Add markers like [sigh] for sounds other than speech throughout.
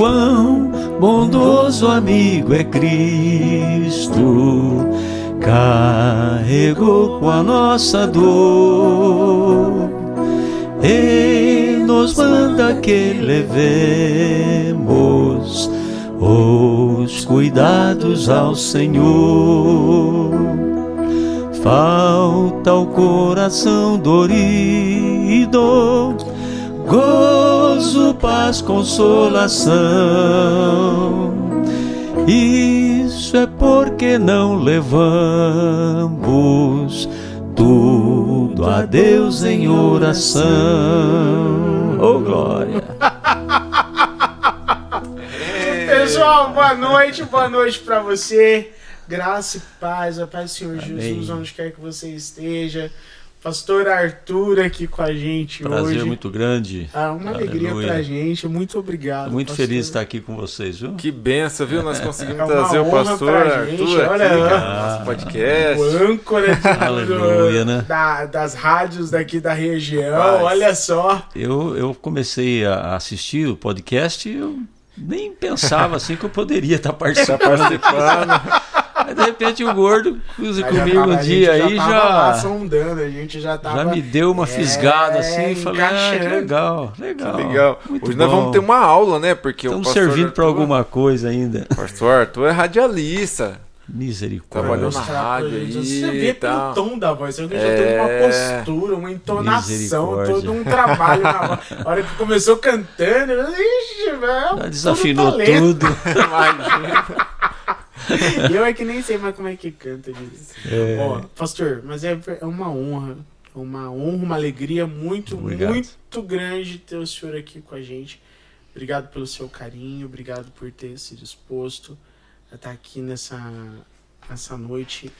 quão bondoso amigo é Cristo. Carregou com a nossa dor e nos manda que levemos os cuidados ao Senhor. Falta o coração dorido, gozo, paz, consolação. Isso é porque não levamos tudo a Deus em oração. Oh glória! [laughs] Pessoal, boa noite, boa noite para você. Graça e paz, a paz do Senhor Amém. Jesus, onde quer que você esteja. Pastor Arthur aqui com a gente Prazer hoje. muito grande. Ah, uma alegria Aleluia. pra gente. Muito obrigado. Tô muito pastor. feliz de estar aqui com vocês, viu? Que benção, viu? Nós conseguimos É uma trazer o honra pastor pra gente, Arthur aqui, ah. no nosso podcast. O âncora de Aleluia, do- né? da- das rádios daqui da região. Rapaz. Olha só. Eu, eu comecei a assistir o podcast e eu nem pensava assim que eu poderia estar Tá participando. [laughs] Aí, de repente o gordo cruza Mas já comigo tava- um dia aí já, sondando, a gente já tava. já me deu uma É, fisgada assim e falei, ah, que legal, legal. Legal. Muito Hoje nós bom. vamos ter uma aula, né? Porque o Estamos pastor servindo para alguma coisa ainda. O pastor Arthur é radialista. Misericórdia. Trabalhou na rádio aí Você vê pelo tom da voz, você vê que já É. tem uma postura, uma entonação, todo um trabalho na voz. A hora que começou cantando, eu, ixi, velho. Já desafinou tudo. [laughs] Imagina. [laughs] Eu é que nem sei mais como é que canta disso. É. Ó, pastor, mas é, é uma honra, uma honra, uma alegria muito, Obrigado. muito grande ter o senhor aqui com a gente. Obrigado pelo seu carinho, obrigado por ter se disposto a estar aqui nessa, nessa noite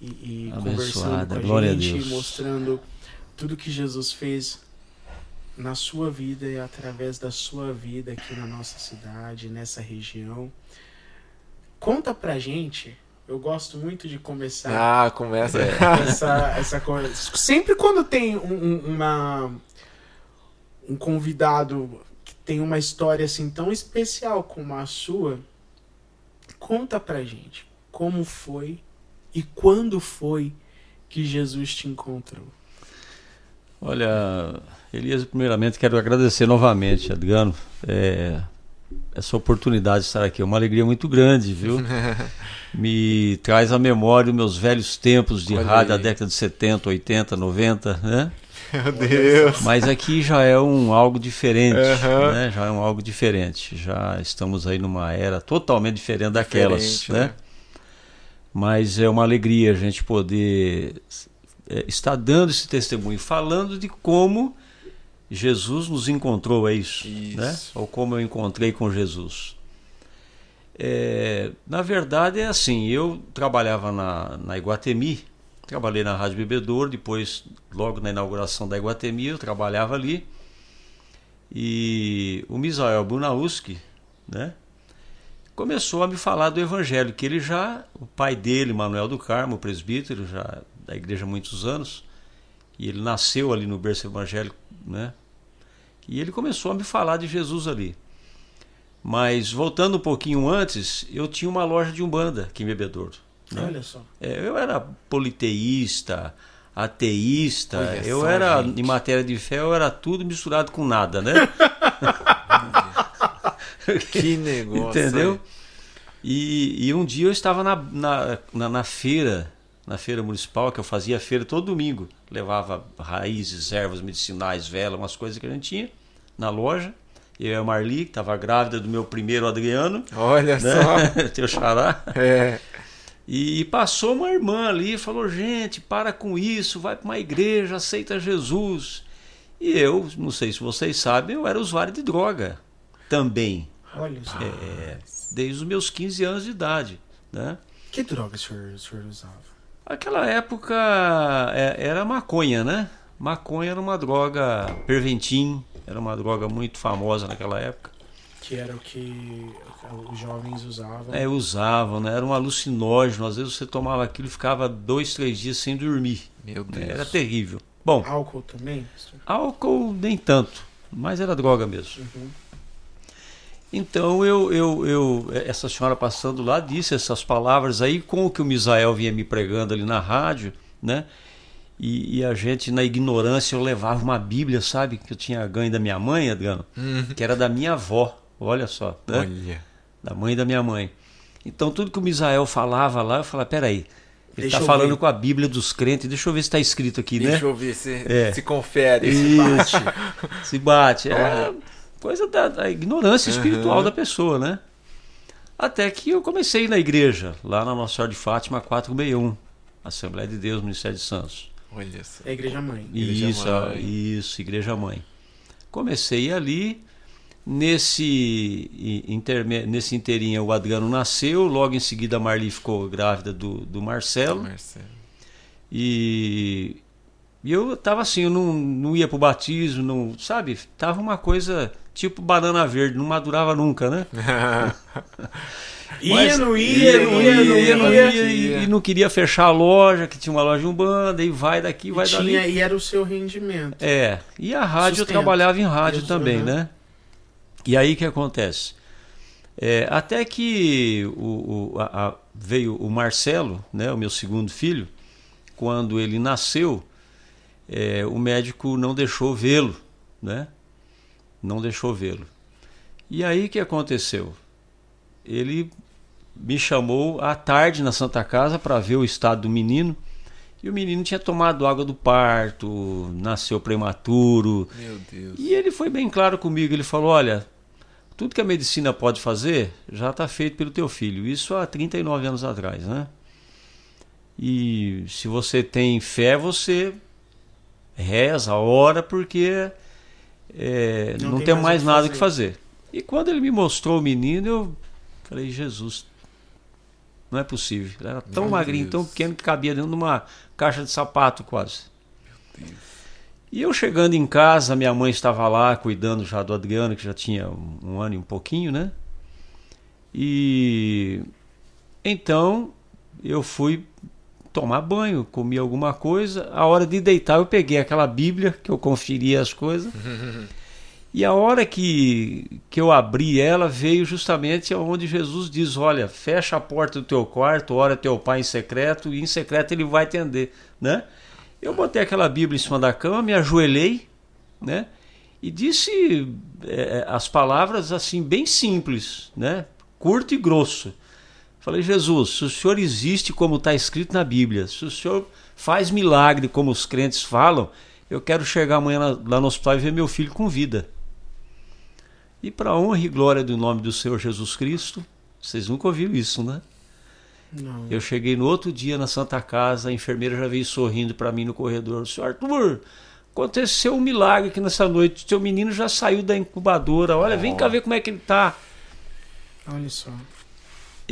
e, e conversando com a a gente, Deus. mostrando tudo que Jesus fez na sua vida e através da sua vida aqui na nossa cidade, nessa região. Conta pra gente, eu gosto muito de começar Ah, começa. [laughs] essa, essa coisa. Sempre quando tem um, um- uma, um convidado que tem uma história assim tão especial como a sua, conta pra gente como foi e quando foi que Jesus te encontrou. Olha, Elias, primeiramente quero agradecer novamente, Adriano, é, essa oportunidade de estar aqui. É uma alegria muito grande, viu? [laughs] Me traz à memória os meus velhos tempos de Olha rádio da aí. década de 70, 80, 90, né? Meu Deus. Mas aqui já é um algo diferente, Aham. né? Já é um algo diferente. Já estamos aí numa era totalmente diferente daquelas, Diferente, né? né? Mas é uma alegria a gente poder é, estar dando esse testemunho, falando de como Jesus nos encontrou, é isso, Isso. né? Ou como eu encontrei com Jesus. É, na verdade é assim, eu trabalhava na, na Iguatemi, trabalhei na Rádio Bebedouro, depois, logo na inauguração da Iguatemi, eu trabalhava ali. E o Misael Bunauski, né? Começou a me falar do evangelho, que ele já, o pai dele, Manuel do Carmo, presbítero, já da igreja há muitos anos, e ele nasceu ali no berço evangélico, né? E ele começou a me falar de Jesus ali. Mas voltando um pouquinho antes, eu tinha uma loja de umbanda aqui em Bebedouro. né? Olha só. É, eu era politeísta, ateísta, Olha eu só, era, gente. em matéria de fé, eu era tudo misturado com nada, né? [laughs] Que negócio. Entendeu? E, e um dia eu estava na, na, na, na feira, na feira municipal, que eu fazia feira todo domingo. Levava raízes, ervas medicinais, vela, umas coisas que a gente tinha na loja. Eu e a Marli, que estava grávida do meu primeiro Adriano, Olha né? só. [laughs] Teu xará. É. E passou uma irmã ali e falou: gente, para com isso, vai para uma igreja, aceita Jesus. E eu, não sei se vocês sabem, eu era usuário de droga também, Olha só. é, desde os meus 15 anos de idade. Né? Que droga o senhor, o senhor usava? Aquela época é, era maconha, né? Maconha era uma droga, perventim, era uma droga muito famosa naquela época. Que era o que os jovens usavam. É, usavam, né? Era um alucinógeno. Às vezes você tomava aquilo e ficava dois, três dias sem dormir. Meu Deus. Era terrível. Bom, Álcool também? álcool nem tanto, mas era droga mesmo. Uhum. Então eu, eu, eu, essa senhora passando lá disse essas palavras aí com o que o Misael vinha me pregando ali na rádio, né? E, e, a gente, na ignorância, eu levava uma Bíblia, sabe? Que eu tinha ganho da minha mãe, Adriano, Uhum. que era da minha avó. Olha só, né? Olha. Da mãe da minha mãe. Então tudo que o Misael falava lá, eu falava, peraí, ele Deixa está falando ver. com a Bíblia dos crentes, deixa eu ver se está escrito aqui, Deixa né? eu ver se É. se confere. Isso. [laughs] Se bate. É coisa da, da ignorância espiritual Uhum. da pessoa, né? Até que eu comecei na igreja, lá na Nossa Senhora de Fátima 461, Assembleia de Deus, Ministério de Santos. Olha só. É a igreja mãe. Igreja Isso, Mãe. isso, Igreja Mãe. Comecei ali, nesse, interme- nesse inteirinho o Adriano nasceu, logo em seguida a Marli ficou grávida do, do Marcelo. Marcelo. E, e eu tava assim, eu não, não ia pro batismo, não, sabe? Tava uma coisa tipo banana verde, não madurava nunca, né? [laughs] Ia, não ia, não ia, não ia, não ia. ia, e, não queria fechar a loja, que tinha uma loja umbanda, e vai daqui, vai E, dali. tinha, e era o seu rendimento. É, e a rádio eu Sustento. trabalhava em rádio Isso, também, uhum. né? E aí o que acontece? É, até que o, o- a- a- veio o Marcelo, né, o meu segundo filho, quando ele nasceu, é, o médico não deixou vê-lo, né? Não deixou vê-lo. E aí o que aconteceu? Ele me chamou à tarde na Santa Casa para ver o estado do menino. E o menino tinha tomado água do parto, nasceu prematuro. Meu Deus. E ele foi bem claro comigo. Ele falou: Olha, tudo que a medicina pode fazer já está feito pelo teu filho. Isso há 39 anos atrás, né? E se você tem fé, você reza, ora, porque é, Não não, tem tem mais mais nada o que fazer. E quando ele me mostrou o menino, eu falei: Jesus, não é possível. Ele era tão Meu magrinho, tão Deus. pequeno que cabia dentro de uma caixa de sapato quase. E eu chegando em casa, minha mãe estava lá cuidando já do Adriano, que já tinha um, um ano e um pouquinho, né? E então eu fui tomar banho, comi alguma coisa. A hora de deitar, eu peguei aquela Bíblia que eu conferia as coisas. [laughs] E a hora que, que eu abri ela, veio justamente onde Jesus diz: Olha, fecha a porta do teu quarto, ora teu pai em secreto, e em secreto ele vai atender. Né? Eu botei aquela Bíblia em cima da cama, me ajoelhei, né? E disse é, as palavras assim, bem simples, né? Curto e grosso. Falei, Jesus, se o Senhor existe como está escrito na Bíblia, se o Senhor faz milagre como os crentes falam, eu quero chegar amanhã lá- no hospital e ver meu filho com vida. E para honra e glória do nome do Senhor Jesus Cristo, vocês nunca ouviram isso, né? Não. Eu cheguei no outro dia na Santa Casa, a enfermeira já veio sorrindo para mim no corredor. Senhor Arthur, aconteceu um milagre aqui nessa noite. Seu menino já saiu da incubadora. Olha, vem cá ver como é que ele tá. Olha só.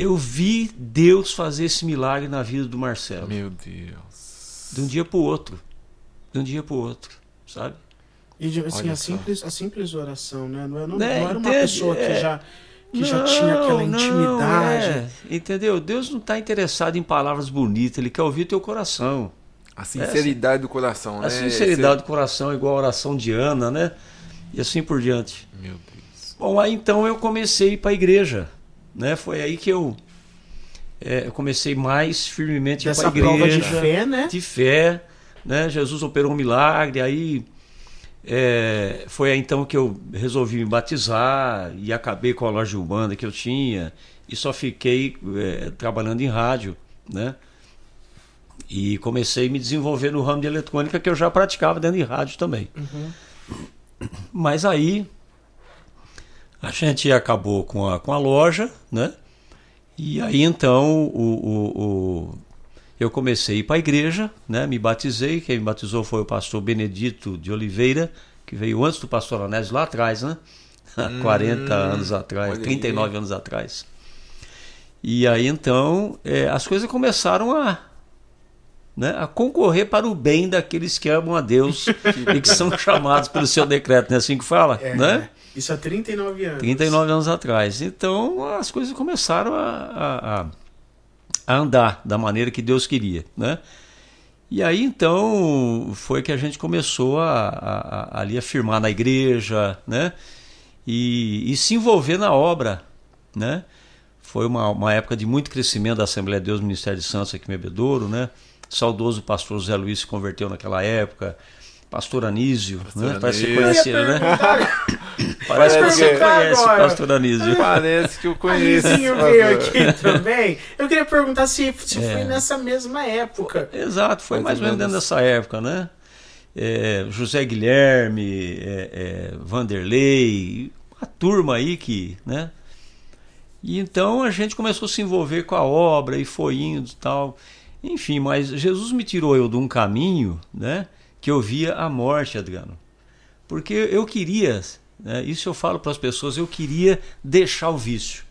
Eu vi Deus fazer esse milagre na vida do Marcelo. Meu Deus. De um dia pro outro. De um dia pro outro, sabe? E de- assim, a simples, a simples oração, né? Não, é- não, Né, não era uma entende? pessoa que, É. já, que já tinha aquela Não, intimidade. é. Entendeu? Deus não está interessado em palavras bonitas, ele quer ouvir teu coração. A sinceridade do coração, né? A sinceridade do coração, igual a oração de Ana, né? E assim por diante. Esse- Meu Deus. Bom, aí então eu comecei a ir para a igreja, né? Foi aí que eu, é, eu comecei mais firmemente Dessa a igreja. prova de fé, né? de fé, né? Jesus operou um milagre, aí é, foi aí então que eu resolvi me batizar e acabei com a loja de Umbanda que eu tinha e só fiquei é, trabalhando em rádio, né? E comecei a me desenvolver no ramo de eletrônica que eu já praticava dentro de rádio também. Uhum. Mas aí a gente acabou com a, com a loja, né? E aí então o, o, o- eu comecei a ir para a igreja, né? Me batizei. Quem me batizou foi o pastor Benedito de Oliveira, que veio antes do pastor Anésio lá atrás, né? Há 40 anos atrás, olha aí. 39 anos atrás. E aí então é, as coisas começaram a, né, a concorrer para o bem daqueles que amam a Deus [laughs] e que são chamados pelo seu decreto, não é assim que fala? É, né? Isso há 39 anos. 39 anos atrás. Então as coisas começaram a, a, a- andar da maneira que Deus queria, né? E aí então foi que a gente começou a, a- a- ali a firmar na igreja, né? e, e se envolver na obra, né? Foi uma, uma época de muito crescimento da Assembleia de Deus Ministério de Santos aqui em Bebedouro, né? Saudoso pastor José Luiz se converteu naquela época. Pastor Anísio, Pastor né? Parece que você Anísio. conhece ele, né? [laughs] Parece que você conhece o Agora. pastor Anísio. Parece que eu O conheço. Anizinho pastor. veio aqui [laughs] também. Eu queria perguntar se, se É. foi nessa mesma época. Exato, foi mais Mais ou menos dentro dessa época, né? É, José Guilherme, é, é, Vanderlei, uma turma aí que, né? E então a gente começou a se envolver com a obra e foi indo e tal. Enfim, mas Jesus me tirou eu de um caminho, né? Que eu via a morte, Adriano. Porque eu queria, né, isso eu falo para as pessoas, eu queria deixar o vício.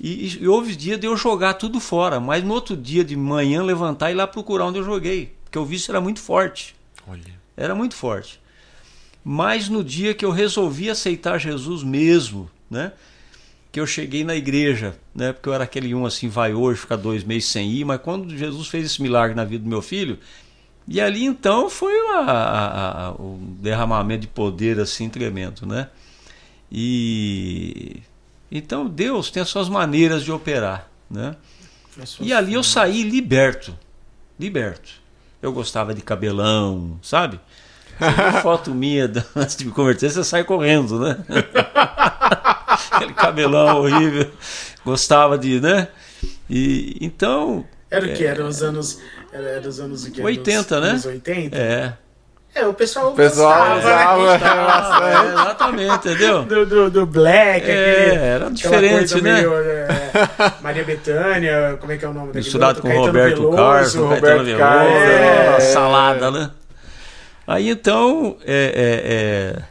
E, e houve dia de eu jogar tudo fora, mas no outro dia de manhã levantar e ir lá procurar onde eu joguei, porque o vício era muito forte, Olha. era muito forte. Mas no dia que eu resolvi aceitar Jesus mesmo, né? Que eu cheguei na igreja, né? Porque eu era aquele um assim, vai hoje, fica dois meses sem ir, mas quando Jesus fez esse milagre na vida do meu filho, e ali então foi uma- a- a- um derramamento de poder assim tremendo, né? E então Deus tem as suas maneiras de operar, né? E ali eu saí liberto, liberto. Eu gostava de cabelão, sabe? [laughs] Foto minha [laughs] antes de me converter, você sai correndo, né? [laughs] Aquele cabelão horrível. Gostava de, né? E então, Era o que? Era os anos. Era, era os anos o quê? 80, Anos- né? Anos 80? é. É, o pessoal. O pessoal gostava, né? usava, Ah, é, exatamente, entendeu? Do, do, do Black, É, aquele- era diferente, né? meio, é, Maria Bethânia, como é que é o nome daquele Misturado outro? com Caetano Roberto Veloso, Carlos, Roberto Caetano Veloso, Carlos, é, é. salada, né? Aí então, é, é, é,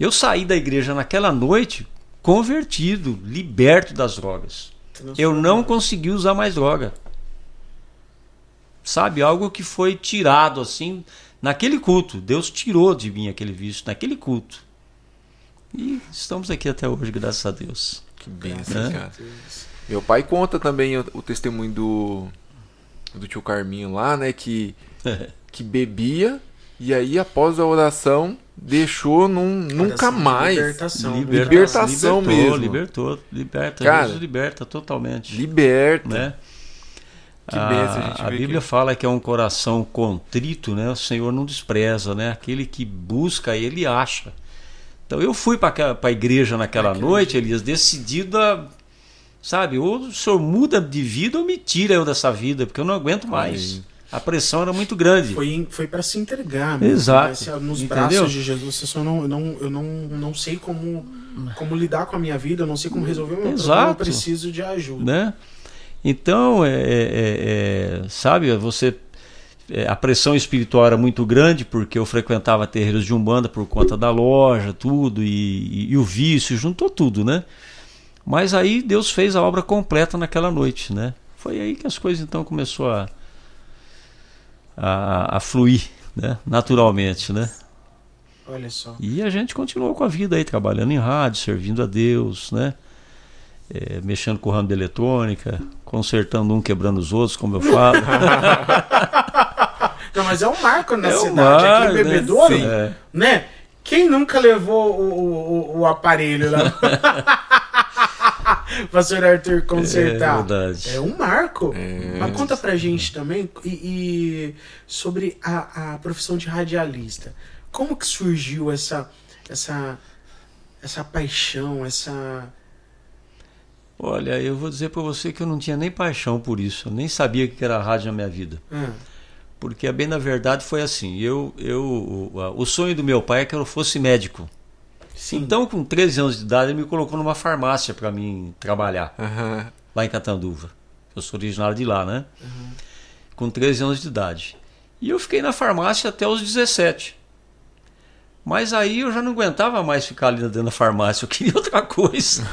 eu saí da igreja naquela noite convertido, liberto das drogas. Eu não consegui usar mais droga. Sabe, algo que foi tirado assim naquele culto. Deus tirou de mim aquele vício naquele culto. E estamos aqui até hoje, graças a Deus. Que benção, Né? cara. Meu pai conta também o, o testemunho do, do tio Carminho lá, né? Que, [laughs] que bebia e aí após a oração deixou num, nunca mais. Libertação. Libertação libertou, mesmo. Libertou, liberta, Cara, Jesus liberta totalmente. Liberta. né? Que a gente vê Bíblia que- fala que é um coração contrito, né? O Senhor não despreza, né? Aquele que busca, ele acha. Então eu fui para a igreja naquela noite, Elias, decidido a, sabe, ou o senhor muda de vida ou me tira eu dessa vida, porque eu não aguento mais. aí. A pressão era muito grande. Foi, foi para se entregar. mesmo, Exato. né? Se- Nos Entendeu? braços de Jesus. Eu, só não, não, eu não, não sei como, como lidar com a minha vida, eu não sei como resolver o meu problema, eu Exato. preciso de ajuda. né? Então, é, é- é- sabe, você é, a pressão espiritual era muito grande porque eu frequentava terreiros de umbanda por conta da loja, tudo e, e- e o vício juntou tudo, né? Mas aí Deus fez a obra completa naquela noite, né? Foi aí que as coisas então começou a a, a fluir, né? Naturalmente, né? Olha só. E a gente continuou com a vida aí, trabalhando em rádio, servindo a Deus, né? É, mexendo com o ramo de eletrônica, consertando um, quebrando os outros, como eu falo. [laughs] Não, mas é um marco na É um cidade. Aqui em né? Bebedouro, Sim. É. né? Quem nunca levou o, o, o- o aparelho lá? [laughs] pra senhor Arthur consertar. É verdade. É um marco. É. Mas conta pra gente também e, e sobre a, a profissão de radialista. Como que surgiu essa essa essa paixão, essa Olha, eu vou dizer para você que eu não tinha nem paixão por isso, eu nem sabia o que era rádio na minha vida. ah, Porque, bem na verdade, foi assim: eu, eu, o, a- o sonho do meu pai é que eu fosse médico. sim. Então, com 13 anos de idade, ele me colocou numa farmácia para mim trabalhar. Aham. lá em Catanduva. Eu sou originário de lá, né? Com 13 anos de idade. E eu fiquei na farmácia até os 17. Mas aí eu já não aguentava mais ficar ali dentro da farmácia, eu queria [laughs] outra coisa.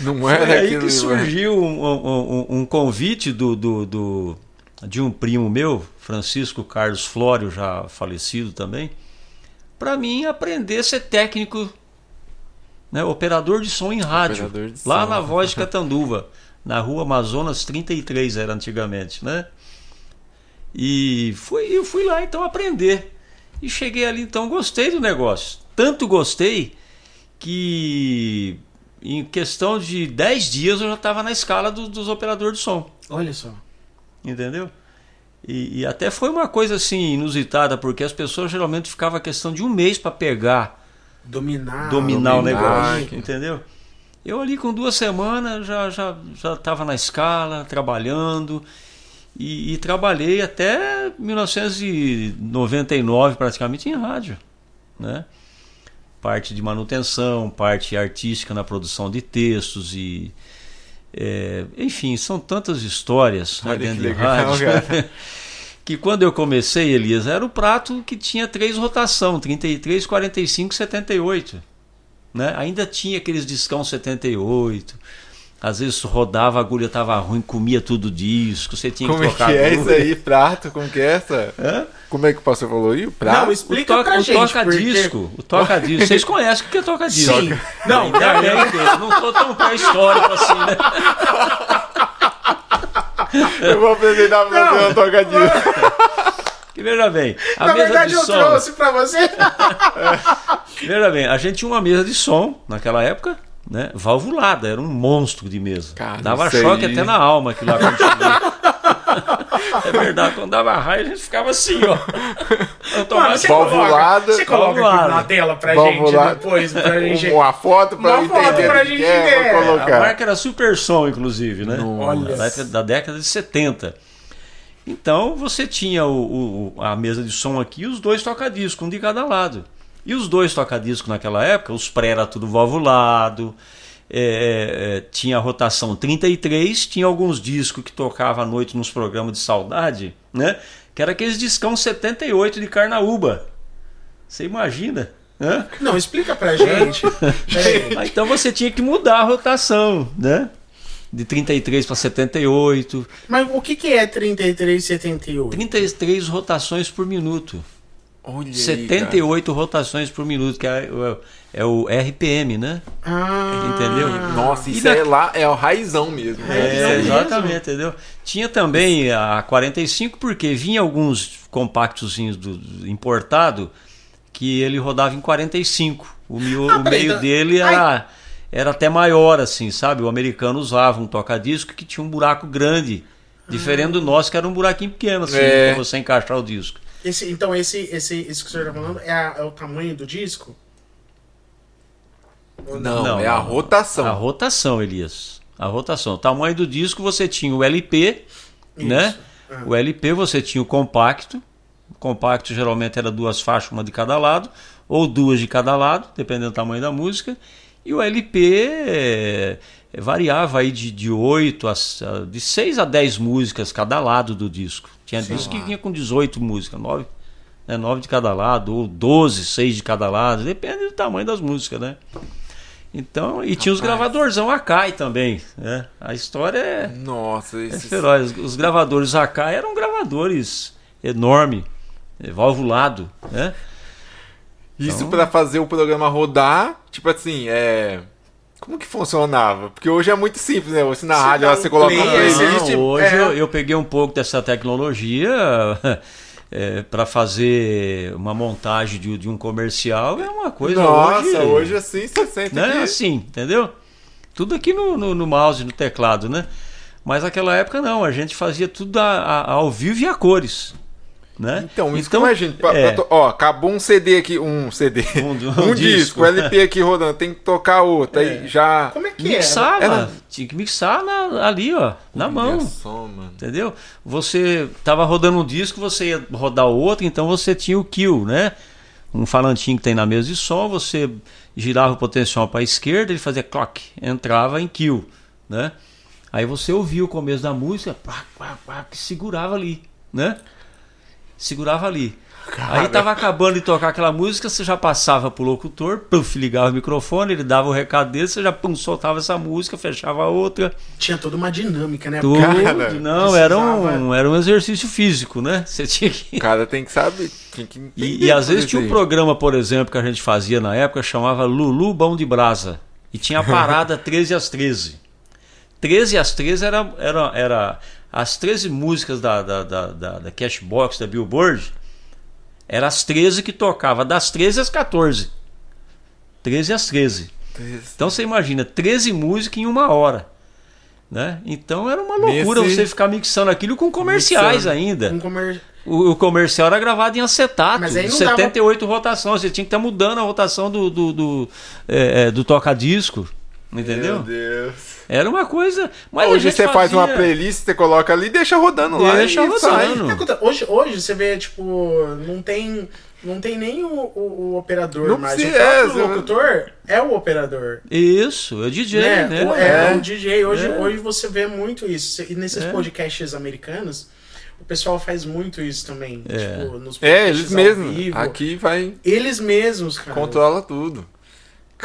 Não Foi era aí aquilo. que surgiu um, um- um- um convite do, do- do- de um primo meu, Francisco Carlos Flório, já falecido também, para mim aprender a ser técnico, né, operador de som em rádio, lá som. na Voz de [laughs] Catanduva, na rua Amazonas 33 era antigamente, né? E fui, eu fui lá então aprender. E cheguei ali então, gostei do negócio. Tanto gostei que em questão de 10 dias eu já estava na escala do, dos operadores de som. Olha só. Entendeu? E, e, até foi uma coisa assim inusitada, porque as pessoas geralmente ficavam a questão de um mês para pegar, dominar, dominar, dominar o negócio, entendeu? Eu ali com duas semanas já já já estava na escala, trabalhando e, e, trabalhei até 1999 praticamente em rádio, né? Parte de manutenção, parte artística na produção de textos e é, enfim, são tantas histórias lá dentro de rádio. [laughs] que quando eu comecei, Elias, era o prato que tinha três rotação, 33, 45, 78. Né? Ainda tinha aqueles discão 78. Às vezes rodava, a agulha tava ruim, comia tudo disco, você tinha Como que trocar Como é que é isso aí, prato? Como que é essa? Hã? Como é que o pastor falou aí? O prato? Não, explica o toca, pra o gente. Toca-disco. Porque... O toca-disco. Vocês conhecem o que é toca-disco? Sim. Não, Ainda bem que eu não tô tão pré-histórico assim, né? Eu vou apresentar pra você um toca-disco. Que veja bem, a Na mesa verdade, de eu som. trouxe pra você. [laughs] Veja bem, a gente tinha uma mesa de som naquela época, né? Valvulada, era um monstro de mesa. Cara, dava choque aí- até na alma aquilo lá. [laughs] É verdade, quando dava raio a gente ficava assim, ó. Eu tomava Mano, você Valvulada, coloca, você coloca aqui valvulada. na tela pra Valvulada. gente depois, pra gente... Uma foto pra Uma eu foto entender. pra gente é, entender. A marca era Super Som, inclusive, né? Olha. Da década, da década de 70. Então você tinha o, o- a mesa de som aqui e os dois toca-disco, um de cada lado. E os dois toca-disco naquela época, os pré era tudo valvulado, é, é, tinha a rotação 33, tinha alguns discos que tocava à noite nos programas de saudade, né? Que era aqueles discão 78 de Carnaúba. Você imagina? Hã? Não, explica pra gente. Peraí. [laughs] Ah, Então você tinha que mudar a rotação, né? De 33 para 78, Mas o que, que é 3378? 33 rotações por minuto, Olha aí, 78 rotações por minuto, que é, o- é o RPM, né? Ah, Entendeu? Nossa, E isso da- é lá, é o raizão mesmo. né? É, aí. mesmo? exatamente, entendeu? Tinha também a 45, porque vinha alguns compactozinhos do, do importado que ele rodava em 45. O, mio- Ah, o meio então- dele era, era até maior, assim, sabe? O americano usava um toca-disco que tinha um buraco grande. Diferente do nosso, que era um buraquinho pequeno, assim, É. pra você encaixar o disco. Esse, então, esse, esse, esse que o senhor tá falando é, a- é o tamanho do disco? Não, Não, é a rotação. A rotação, Elias. A rotação. O tamanho do disco você tinha o LP, né? Isso. Ah. O LP você tinha o compacto. O compacto geralmente era duas faixas, uma de cada lado, ou duas de cada lado, dependendo do tamanho da música. E o LP é, é, variava aí de, de 8 a, a- de 6 a 10 músicas cada lado do disco. Tinha disco que vinha com 18 músicas, 9, né, 9 de cada lado, ou 12, 6 de cada lado, depende do tamanho das músicas, né? Então, e tinha os Rapaz. gravadorzão Akai também, né? A história é, Nossa, é feroz. Os gravadores Akai eram gravadores enormes, eh, valvulado, né? Isso Então- pra fazer o programa rodar, tipo assim, é. Como que funcionava? Porque hoje é muito simples, né? Hoje na Você rádio um você coloca uma play, playlist. Não, hoje é. eu, eu peguei um pouco dessa tecnologia [laughs] para fazer uma montagem de, de um comercial, é uma coisa Nossa, hoje, hoje assim você sente né? que... Assim, entendeu? Tudo aqui no, no, no mouse, no teclado, né? Mas naquela época não, a gente fazia tudo a- a- ao vivo e a cores, né? Então, isso que eu imagino. Pra- é. pra to- Ó, acabou um CD aqui, um CD, [laughs] Um- um, um disco, disco. LP aqui rodando, tem que tocar outro, aí já... Como é que? Mixava, Era- tinha que mixar na- ali, ó, na mão. Olha só, mano. Entendeu? Você tava rodando um disco, você ia rodar o outro, então você tinha o kill, né? Um falantinho que tem na mesa de som, você girava o potencial para a esquerda, ele fazia clock, entrava em kill, né? Aí você ouvia o começo da música, pá, pá, pá, que segurava ali, né? Segurava ali. Aí tava acabando de tocar aquela música, você já passava pro locutor, puf, ligava o microfone, ele dava o recado dele, você já pum, soltava essa música, fechava a outra. Tinha toda uma dinâmica, né? Tudo, Cara, não, era um, era um exercício físico, né? [laughs] Você tinha que. O cara tem que saber. Tem que E, e às vezes tinha um programa, por exemplo, que a gente fazia na época, chamava Lulu Bom de Brasa. E tinha a parada [laughs] 13 às 13. 13 às 13 era, era, era as 13 músicas da, da, da, da, da Cashbox, da Billboard, eram as 13 que tocava, das 13 às 14. 13 às 13. Então você imagina, 13 músicas em uma hora. Né? Então era uma loucura Nesse- você ficar mixando aquilo com comerciais Mixando. ainda. Um comer... O, o comercial era gravado em acetato, Mas aí não 78 rotações. Você tinha que estar mudando a rotação do, do, do, é, é, do toca-disco. Entendeu? Meu Deus. Era uma coisa. Mas a Hoje gente você faz uma fazia- playlist, você coloca ali e deixa rodando lá. Deixa e rodando. sai. Hoje, hoje você vê, tipo, não tem. Não tem nem o, o- o operador Não mais. precisa, o próprio é, locutor é o operador. Isso, é o DJ, né? né? O- É, É. o DJ. Hoje, É. hoje você vê muito isso. E nesses É. podcasts americanos, o pessoal faz muito isso também. É. Tipo, nos É, podcasts eles ao mesmos. Aqui vai, Eles mesmos, cara. controla tudo.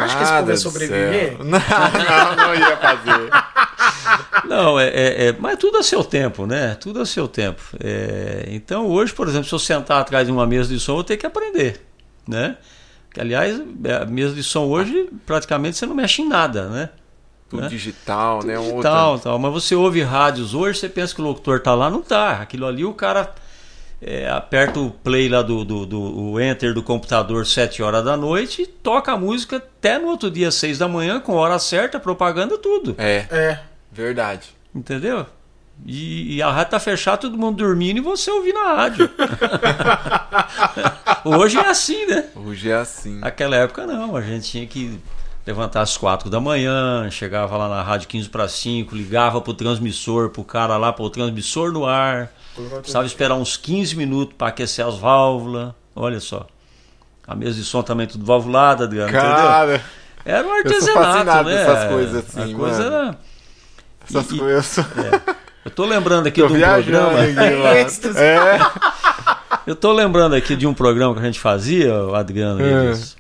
Acho que esse povo Cara do sobreviver. [laughs] Não, não, não ia fazer. [laughs] Não, é, é, é- mas tudo a seu tempo, né? Tudo a seu tempo. É, então hoje, por exemplo, se eu sentar atrás de uma mesa de som, eu vou ter que aprender, né? Que, aliás, a mesa de som hoje praticamente você não mexe em nada, né? Tudo Né? digital, né? Um tal, outro... tal. Mas você ouve rádios hoje, você pensa que o locutor tá lá, não tá. Aquilo ali o cara é, aperta o play lá do, do, do- o enter do computador 7 horas da noite e toca a música até no outro dia, 6 da manhã, com hora certa, propaganda, tudo. É, É. verdade. Entendeu? E, e a rádio tá fechada, todo mundo dormindo e você ouvindo a rádio. [laughs] Hoje é assim, né? Hoje é assim. Naquela época não, a gente tinha que levantar às 4 da manhã, chegava lá na rádio 15 para 5, ligava pro transmissor, pro cara lá, pro transmissor no ar. Precisava esperar uns 15 minutos para aquecer as válvulas. Olha só. A mesa de som também tudo valvulada, Adriano, entendeu? Cara, Era um artesanato, né? dessas coisas assim, A coisa mano. era... essas E- e- coisas. Eu tô lembrando aqui Tô de um programa... aqui. [laughs] É. Eu tô lembrando aqui de um programa que a gente fazia, o Adriano, É. eles,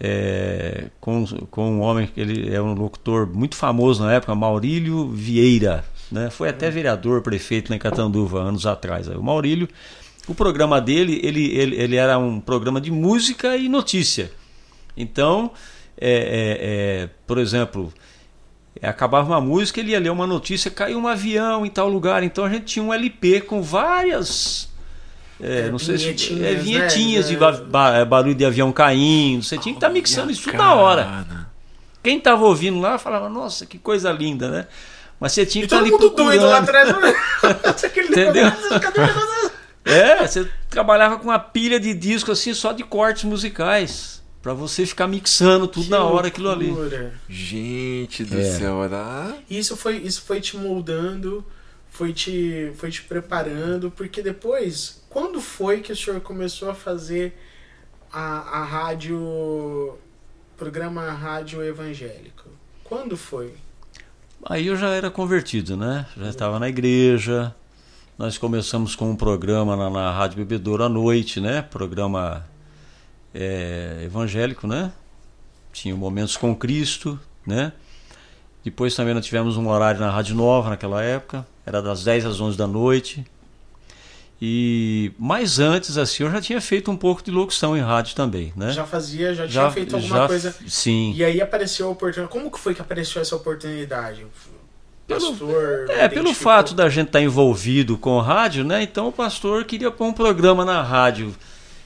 é, com, com um homem que ele é um locutor muito famoso na época, Maurílio Vieira. Né? Foi até vereador, prefeito lá em Catanduva, anos atrás. Aí O Maurílio, o programa dele, ele, ele, ele era um programa de música e notícia. Então, é, é, é, por exemplo, é, acabava uma música, ele ia ler uma notícia, caiu um avião em tal lugar. Então a gente tinha um LP com várias. é, É, não sei se. vinhetinhas, É, vinhetinhas né? de ba- ba- barulho de avião caindo. Você tinha que estar mixando isso tudo na hora. Quem estava ouvindo lá falava, nossa, que coisa linda, né? Mas você tinha E que estar todo ali mundo doido lá atrás. [laughs] Aquele Entendeu? É, você trabalhava com uma pilha de disco assim, só de cortes musicais. Pra você ficar mixando tudo Que na hora aquilo ali. Gente do É. céu, era. E Isso foi, isso foi te moldando, foi te, foi te preparando, porque depois, quando foi que o senhor começou a fazer a, a rádio, programa rádio evangélico? Quando foi? Aí eu já era convertido, né? Já estava na igreja. Nós começamos com um programa na, na Rádio Bebedouro à noite, né? Programa é, evangélico, né? Tinha Momentos com Cristo, né? Depois também nós tivemos um horário na Rádio Nova naquela época. Era das 10 às 11 da noite. E mais antes, assim, eu já tinha feito um pouco de locução em rádio também, né? Já fazia, já, tinha feito alguma já- coisa. Sim. E aí apareceu a oportunidade. Como que foi que apareceu essa oportunidade? Pelo- Pastor. É, pelo fato da gente estar envolvido com rádio, né? Então o pastor queria pôr um programa na rádio.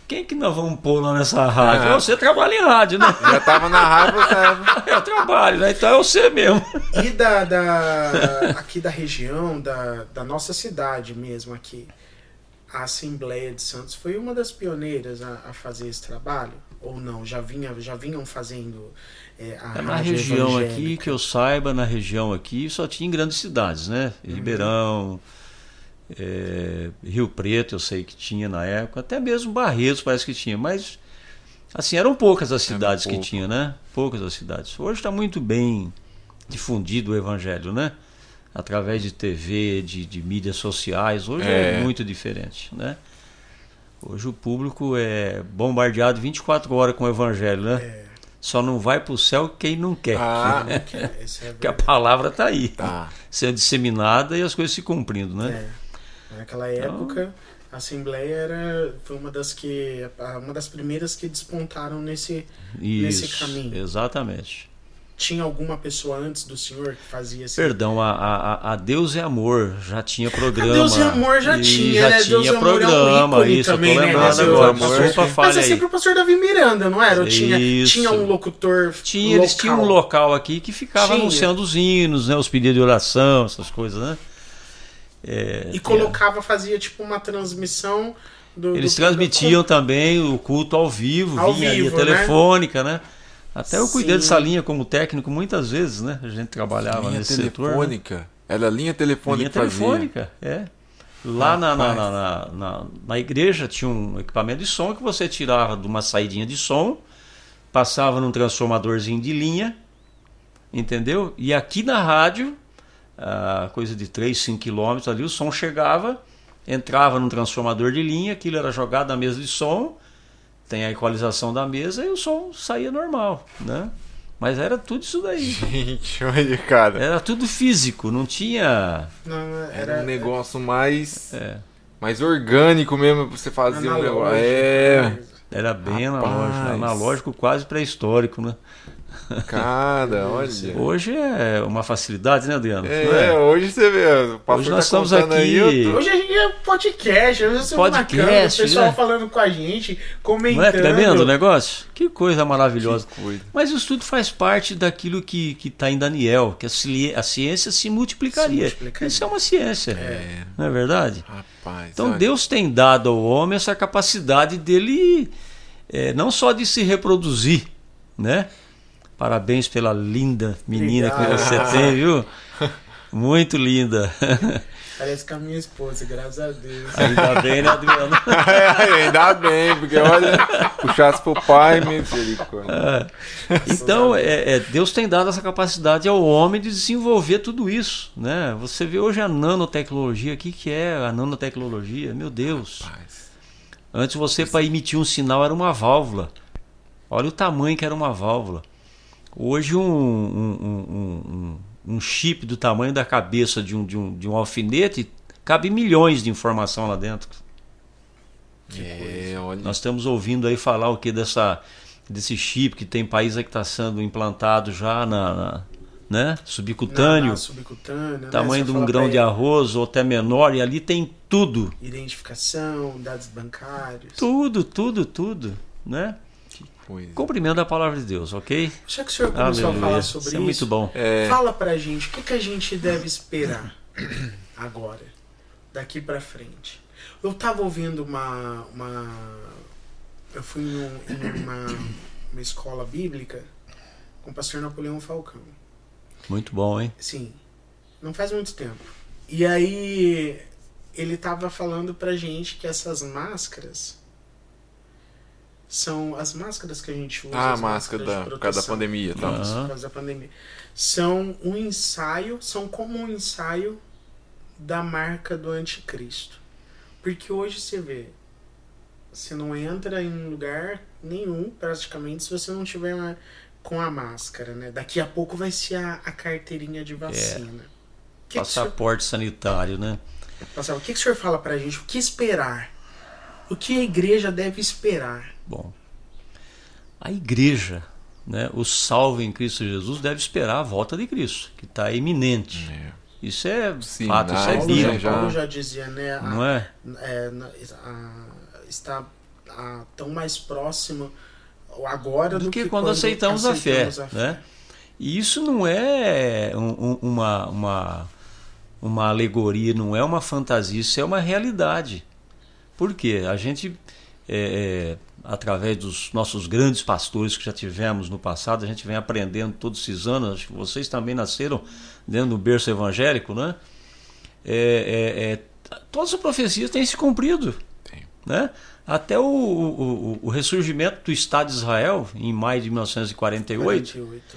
Quem que nós vamos pôr lá nessa rádio? Ah. Você trabalha em rádio, né? Já tava na rádio, você... [laughs] Eu trabalho, né? Então é você mesmo. E da, da aqui da região, da, da nossa cidade mesmo aqui, a Assembleia de Santos foi uma das pioneiras a, a fazer esse trabalho? Ou não? Já, vinha, já vinham fazendo é, a É na rádio região aqui, evangélica? que eu saiba, na região aqui, só tinha em grandes cidades, né? Ribeirão, é, Rio Preto, eu sei que tinha na época, até mesmo Barretos parece que tinha, mas assim, eram poucas as cidades que tinha, né? Poucas as cidades. Hoje está muito bem difundido o evangelho, né? Através de TV, de, de mídias sociais, hoje é. É. muito diferente, né? Hoje o público é bombardeado 24 horas com o evangelho, né? É, Só não vai para o céu quem não quer. Ah, que é- esse é Porque a palavra está aí, tá. sendo disseminada e as coisas se cumprindo, né? É. Naquela época, a Assembleia era, foi uma das que uma das primeiras que despontaram nesse Isso, nesse caminho. exatamente. Tinha alguma pessoa antes do senhor que fazia assim? Perdão, a, a, a Deus é Amor já tinha programa. A Deus é Amor já tinha, já né? tinha Deus é programa, Amor é um isso, também, eu tô né? lembrando agora. outro Desculpa, pastor. falha Mas é sempre o pastor Davi Miranda, não era? Tinha, tinha um locutor Tinha, eles local. tinham um local aqui que ficava Tinha. anunciando os hinos, né, os pedidos de oração, essas coisas, né? É, E colocava, fazia tipo uma transmissão do. Eles do- transmitiam também o culto ao vivo, Ao vinha vivo, né? telefônica, né? Até eu cuidei Sim. dessa linha como técnico muitas vezes, né? A gente trabalhava linha nesse setor. né? telefônica. Era linha telefônica Linha telefônica, é. Lá na, na, na, na, na- igreja tinha um equipamento de som que você tirava de uma saidinha de som, passava num transformadorzinho de linha, entendeu? E aqui na rádio, ah, coisa de 3, 5 quilômetros ali, o som chegava, entrava num transformador de linha, aquilo era jogado na mesa de som, tem a equalização da mesa e o som saía normal, né? Mas era tudo isso daí. Gente, olha, cara. Era tudo físico, não tinha. Não, Era era um negócio mais, É. mais orgânico mesmo, pra você fazer um negócio. É, né? Era bem Rapaz. analógico, analógico quase pré-histórico, né? Cara, [laughs] olha. Hoje é uma facilidade, né, Adriano? Não É, hoje você vê, Hoje nós tá estamos aí, aqui- eu tô- Hoje a gente é podcast, hoje é Podcast, o pessoal né? falando com a gente, comentando. Não é tremendo o negócio? Que coisa maravilhosa. Que coisa. Mas isso tudo faz parte daquilo que está em Daniel, que a ciência se multiplicaria. Se multiplicaria. Isso é uma ciência, É, não é verdade? rapaz. Então olha. Deus tem dado ao homem essa capacidade dele é, não só de se reproduzir, né? Parabéns pela linda menina que Obrigado. você tem, viu? [laughs] Muito linda. Parece com a minha esposa, graças a Deus. Ainda bem, né, Adriano? [laughs] É, ainda bem, porque olha, puxasse pro pai, misericórdia. Então, é, é, Deus tem dado essa capacidade ao homem de desenvolver tudo isso, né? Você vê hoje a nanotecnologia, o que, que é a nanotecnologia? Meu Deus! Rapaz, Antes você, para emitir um sinal, era uma válvula. Olha o tamanho que era uma válvula. Hoje, um, um, um, um- um chip do tamanho da cabeça de um, de, um, de um alfinete cabe milhões de informação lá dentro. é, olha. Nós estamos ouvindo aí falar o que dessa desse chip que tem país aí que está sendo implantado já na, na- né subcutâneo, Na- na subcutânea, né? tamanho Você de um grão de arroz ou até menor e ali tem tudo, Identificação, dados bancários. tudo, tudo, tudo, né? Coisa. Cumprimento a palavra de Deus, ok? Já que o senhor começou Aleluia. a falar sobre isso isso, é muito bom. É, fala pra gente o que, que a gente deve esperar [clears throat] agora, daqui pra frente. Eu tava ouvindo uma. uma eu fui em, um- em uma, uma escola bíblica com o pastor Napoleão Falcão. Muito bom, hein? Sim, não faz muito tempo. E aí ele tava falando pra gente que essas máscaras são as máscaras que a gente usa. ah, máscara da, por causa da pandemia, tá? Isso, por causa da pandemia. São um ensaio, são como um ensaio da marca do anticristo. Porque hoje você vê, você não entra em lugar nenhum, praticamente, se você não tiver uma- com a máscara, né? Daqui a pouco vai ser a, a carteirinha de vacina. O que, que o senhor, Passaporte sanitário, né? Passava, o que, que o senhor fala pra gente? O que esperar? O que a igreja deve esperar? Bom, a igreja, né, o salvo em Cristo Jesus deve esperar a volta de Cristo, que está iminente. É. Isso é Sim, fato, isso é bíblico, já- Paulo já dizia, né? a- não é? é, a- está a- tão mais próximo agora do, do que, quando, aceitamos, a fé, aceitamos a né? E isso não é um- um- uma, uma, uma alegoria, não é uma fantasia, isso é uma realidade. Por quê? A gente, é, é, através dos nossos grandes pastores que já tivemos no passado, a gente vem aprendendo todos esses anos, acho que vocês também nasceram dentro do berço evangélico, né? É, é, é, todas as profecias têm se cumprido. Né? Até o, o, o- ressurgimento do Estado de Israel, em maio de 1948, 48.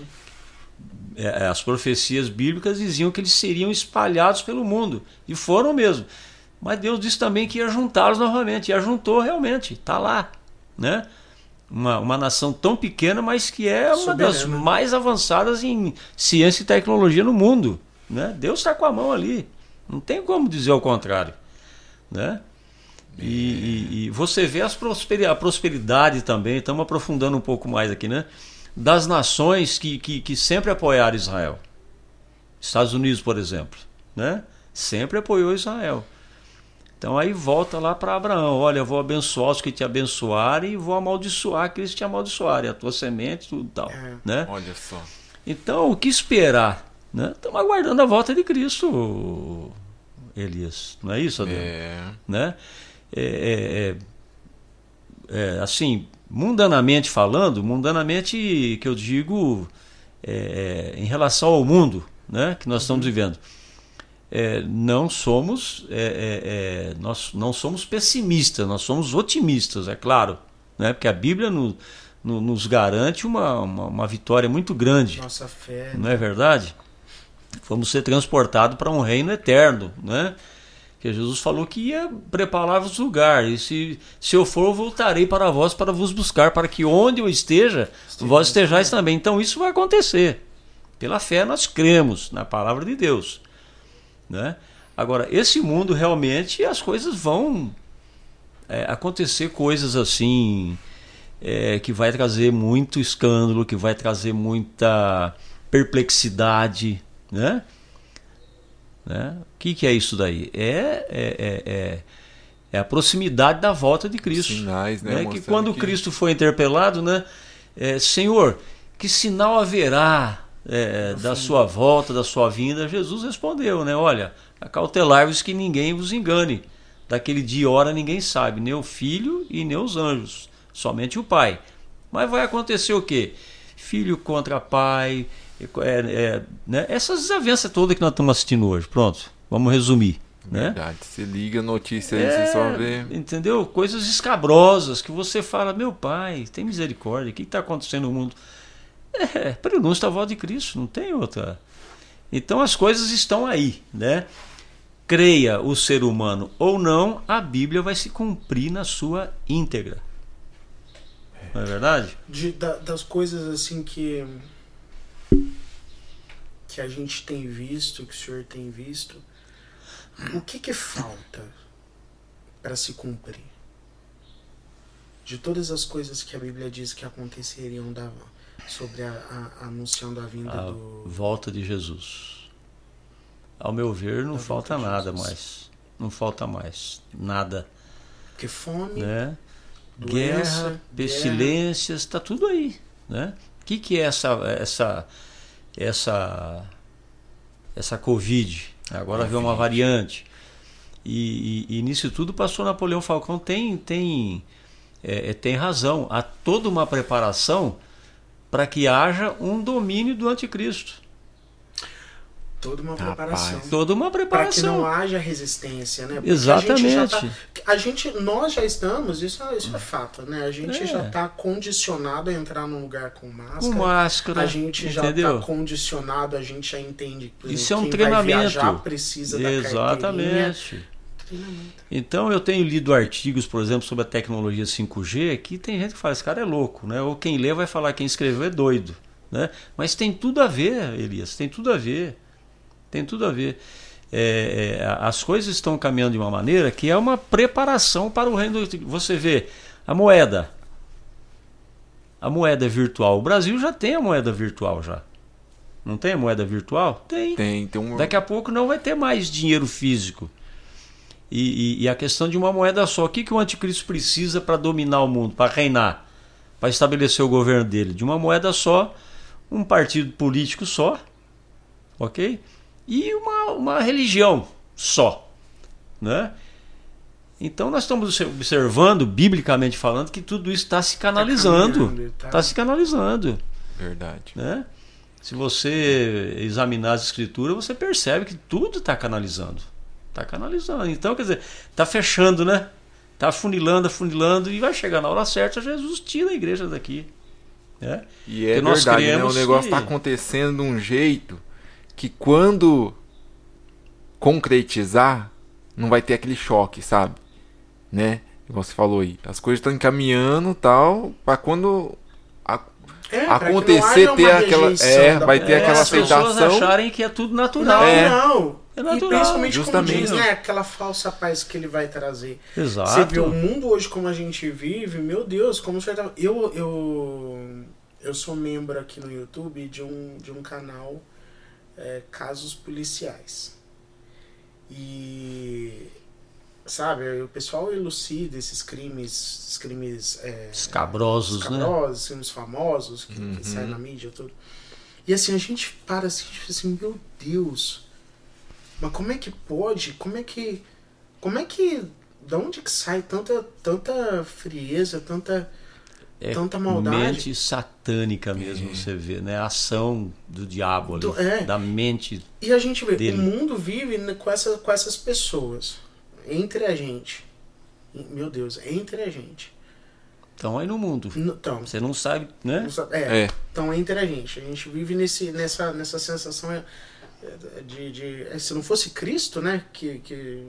é, as profecias bíblicas diziam que eles seriam espalhados pelo mundo. E foram mesmo. Mas Deus disse também que ia juntá-los novamente. E ajuntou realmente. Está lá. Né? Uma, uma nação tão pequena, mas que é uma das Soberana. mais avançadas em ciência e tecnologia no mundo. Né? Deus está com a mão ali. Não tem como dizer o contrário. Né? E, e- e você vê as a prosperidade também, estamos aprofundando um pouco mais aqui, né? das nações que, que, que sempre apoiaram Israel. Estados Unidos, por exemplo, né? sempre apoiou Israel. Então aí volta lá para Abraão: olha, eu vou abençoar os que te abençoarem e vou amaldiçoar aqueles que te amaldiçoarem, a tua semente, tudo tal. É. Né? Olha só. Então, o que esperar? Né? Estamos aguardando a volta de Cristo, Elias. Não é isso, Adriano? É. Né? É, é, é, é assim, mundanamente falando, mundanamente que eu digo é, em relação ao mundo né, que nós estamos uhum. vivendo é, não somos é, é, é, nós não somos pessimistas, nós somos otimistas, é claro, né? Porque a Bíblia no, no, nos garante uma, uma, uma, vitória muito grande. Nossa fé. Não é verdade? Vamos ser transportados para um reino eterno, né? Que Jesus falou que ia preparar-vos lugar. E se, se eu for, eu voltarei para vós para vos buscar, para que onde eu esteja, Esteja vós estejais também. Então isso vai acontecer. Pela fé nós cremos na palavra de Deus. Né? Agora, esse mundo realmente as coisas vão é, acontecer coisas assim é, que vai trazer muito escândalo, que vai trazer muita perplexidade, né? né? O que, que é isso daí? É, é, é, é, é a proximidade da volta de Cristo. Sinais, né? né? Que quando que... Cristo foi interpelado, né? É, Senhor, que sinal haverá é, da sua volta, da sua vinda, Jesus respondeu, né? Olha, acautelai-vos que ninguém vos engane. Daquele dia e hora ninguém sabe, nem o filho e nem os anjos, somente o pai. Mas vai acontecer o quê? Filho contra pai, é, é, né? essas desavenças todas que nós estamos assistindo hoje. Pronto, vamos resumir. Né? Verdade. Você liga a notícia aí, é, você só vê. Entendeu? Coisas escabrosas que você fala, meu pai, tem misericórdia, o que está acontecendo no mundo? É, prenúncio da voz de Cristo, não tem outra. Então as coisas estão aí, né? Creia o ser humano ou não, a Bíblia vai se cumprir na sua íntegra. Não é verdade? De, da, das coisas assim que que a gente tem visto, que o senhor tem visto, o que que falta para se cumprir? De todas as coisas que a Bíblia diz que aconteceriam da sobre a, a, anunciando a vinda a do. Volta de Jesus. Ao meu ver, não falta nada mais. Não falta mais. Nada. Porque fome. Né? Doença, guerra, pestilências, está tudo aí. Né? O que, que é essa, essa, essa, essa Covid? Agora veio uma variante. E, e, e, nisso tudo passou Napoleão Falcão tem tem é, é tem razão há toda uma preparação para que haja um domínio do anticristo. Toda uma preparação. Rapaz. Toda uma preparação. Para que não haja resistência, né? Porque Exatamente. A gente, tá, a gente, nós já estamos, isso, isso é fato, né? A gente é. já está condicionado a entrar num lugar com máscara. Com máscara. A gente já está condicionado, a gente já entende. Exemplo, isso é um treinamento. Viajar precisa Exatamente. da então eu tenho lido artigos, por exemplo, sobre a tecnologia 5G, que tem gente que fala, esse cara é louco, né? Ou quem lê vai falar, quem escreveu é doido. Né? Mas tem tudo a ver, Elias, tem tudo a ver. Tem tudo a ver. É, é, as coisas estão caminhando de uma maneira que é uma preparação para o reino. Você vê a moeda. A moeda virtual. O Brasil já tem a moeda virtual já. Não tem a moeda virtual? Tem. Tem, tem um... Daqui a pouco não vai ter mais dinheiro físico. E, e, e, a questão de uma moeda só. O que, que o anticristo precisa para dominar o mundo, para reinar, para estabelecer o governo dele? De uma moeda só, um partido político só, ok? E uma, uma religião só, né? Então nós estamos observando, biblicamente falando, que tudo isso está se canalizando. Está tá se canalizando. Verdade. Né? Se você examinar as escrituras, você percebe que tudo está canalizando. Está canalizando. Então, quer dizer, está fechando, né? Está afunilando, afunilando e vai chegar na hora certa, Jesus tira a igreja daqui. Né? E é Porque verdade, né? o negócio está que... acontecendo de um jeito que quando concretizar, não vai ter aquele choque, sabe? Né? Como você falou aí. As coisas estão encaminhando tal, para quando a... é, acontecer ter aquela. É, vai ter é, aquela aceitação. As pessoas acharem que é tudo natural. Não, é. não. É natural. E principalmente Justamente. como diz, né? Aquela falsa paz que ele vai trazer. Exato. Você vê o mundo hoje como a gente vive, meu Deus, como você tá... Eu, eu, eu sou membro aqui no YouTube de um, de um canal é, Casos Policiais. E sabe, o pessoal elucida esses crimes, esses crimes é, escabrosos, escabrosos, né? crimes famosos que, Uhum. que saem na mídia tudo. E assim, a gente para assim, tipo assim, meu Deus. Mas como é que pode? Como é que como é que da onde que sai tanta tanta frieza, tanta É tanta maldade? mente satânica mesmo, É. você vê, né? A ação do diabo ali, Do- é. da mente. E a gente vê, dele. o mundo vive com, essa, com essas pessoas. Entre a gente. Meu Deus, entre a gente. Então aí no mundo. Então, Você não sabe, né? não sabe- é, É. então entre a gente. A gente vive nesse, nessa, nessa sensação é, é, de, de. é, Se não fosse Cristo, né? Que, que,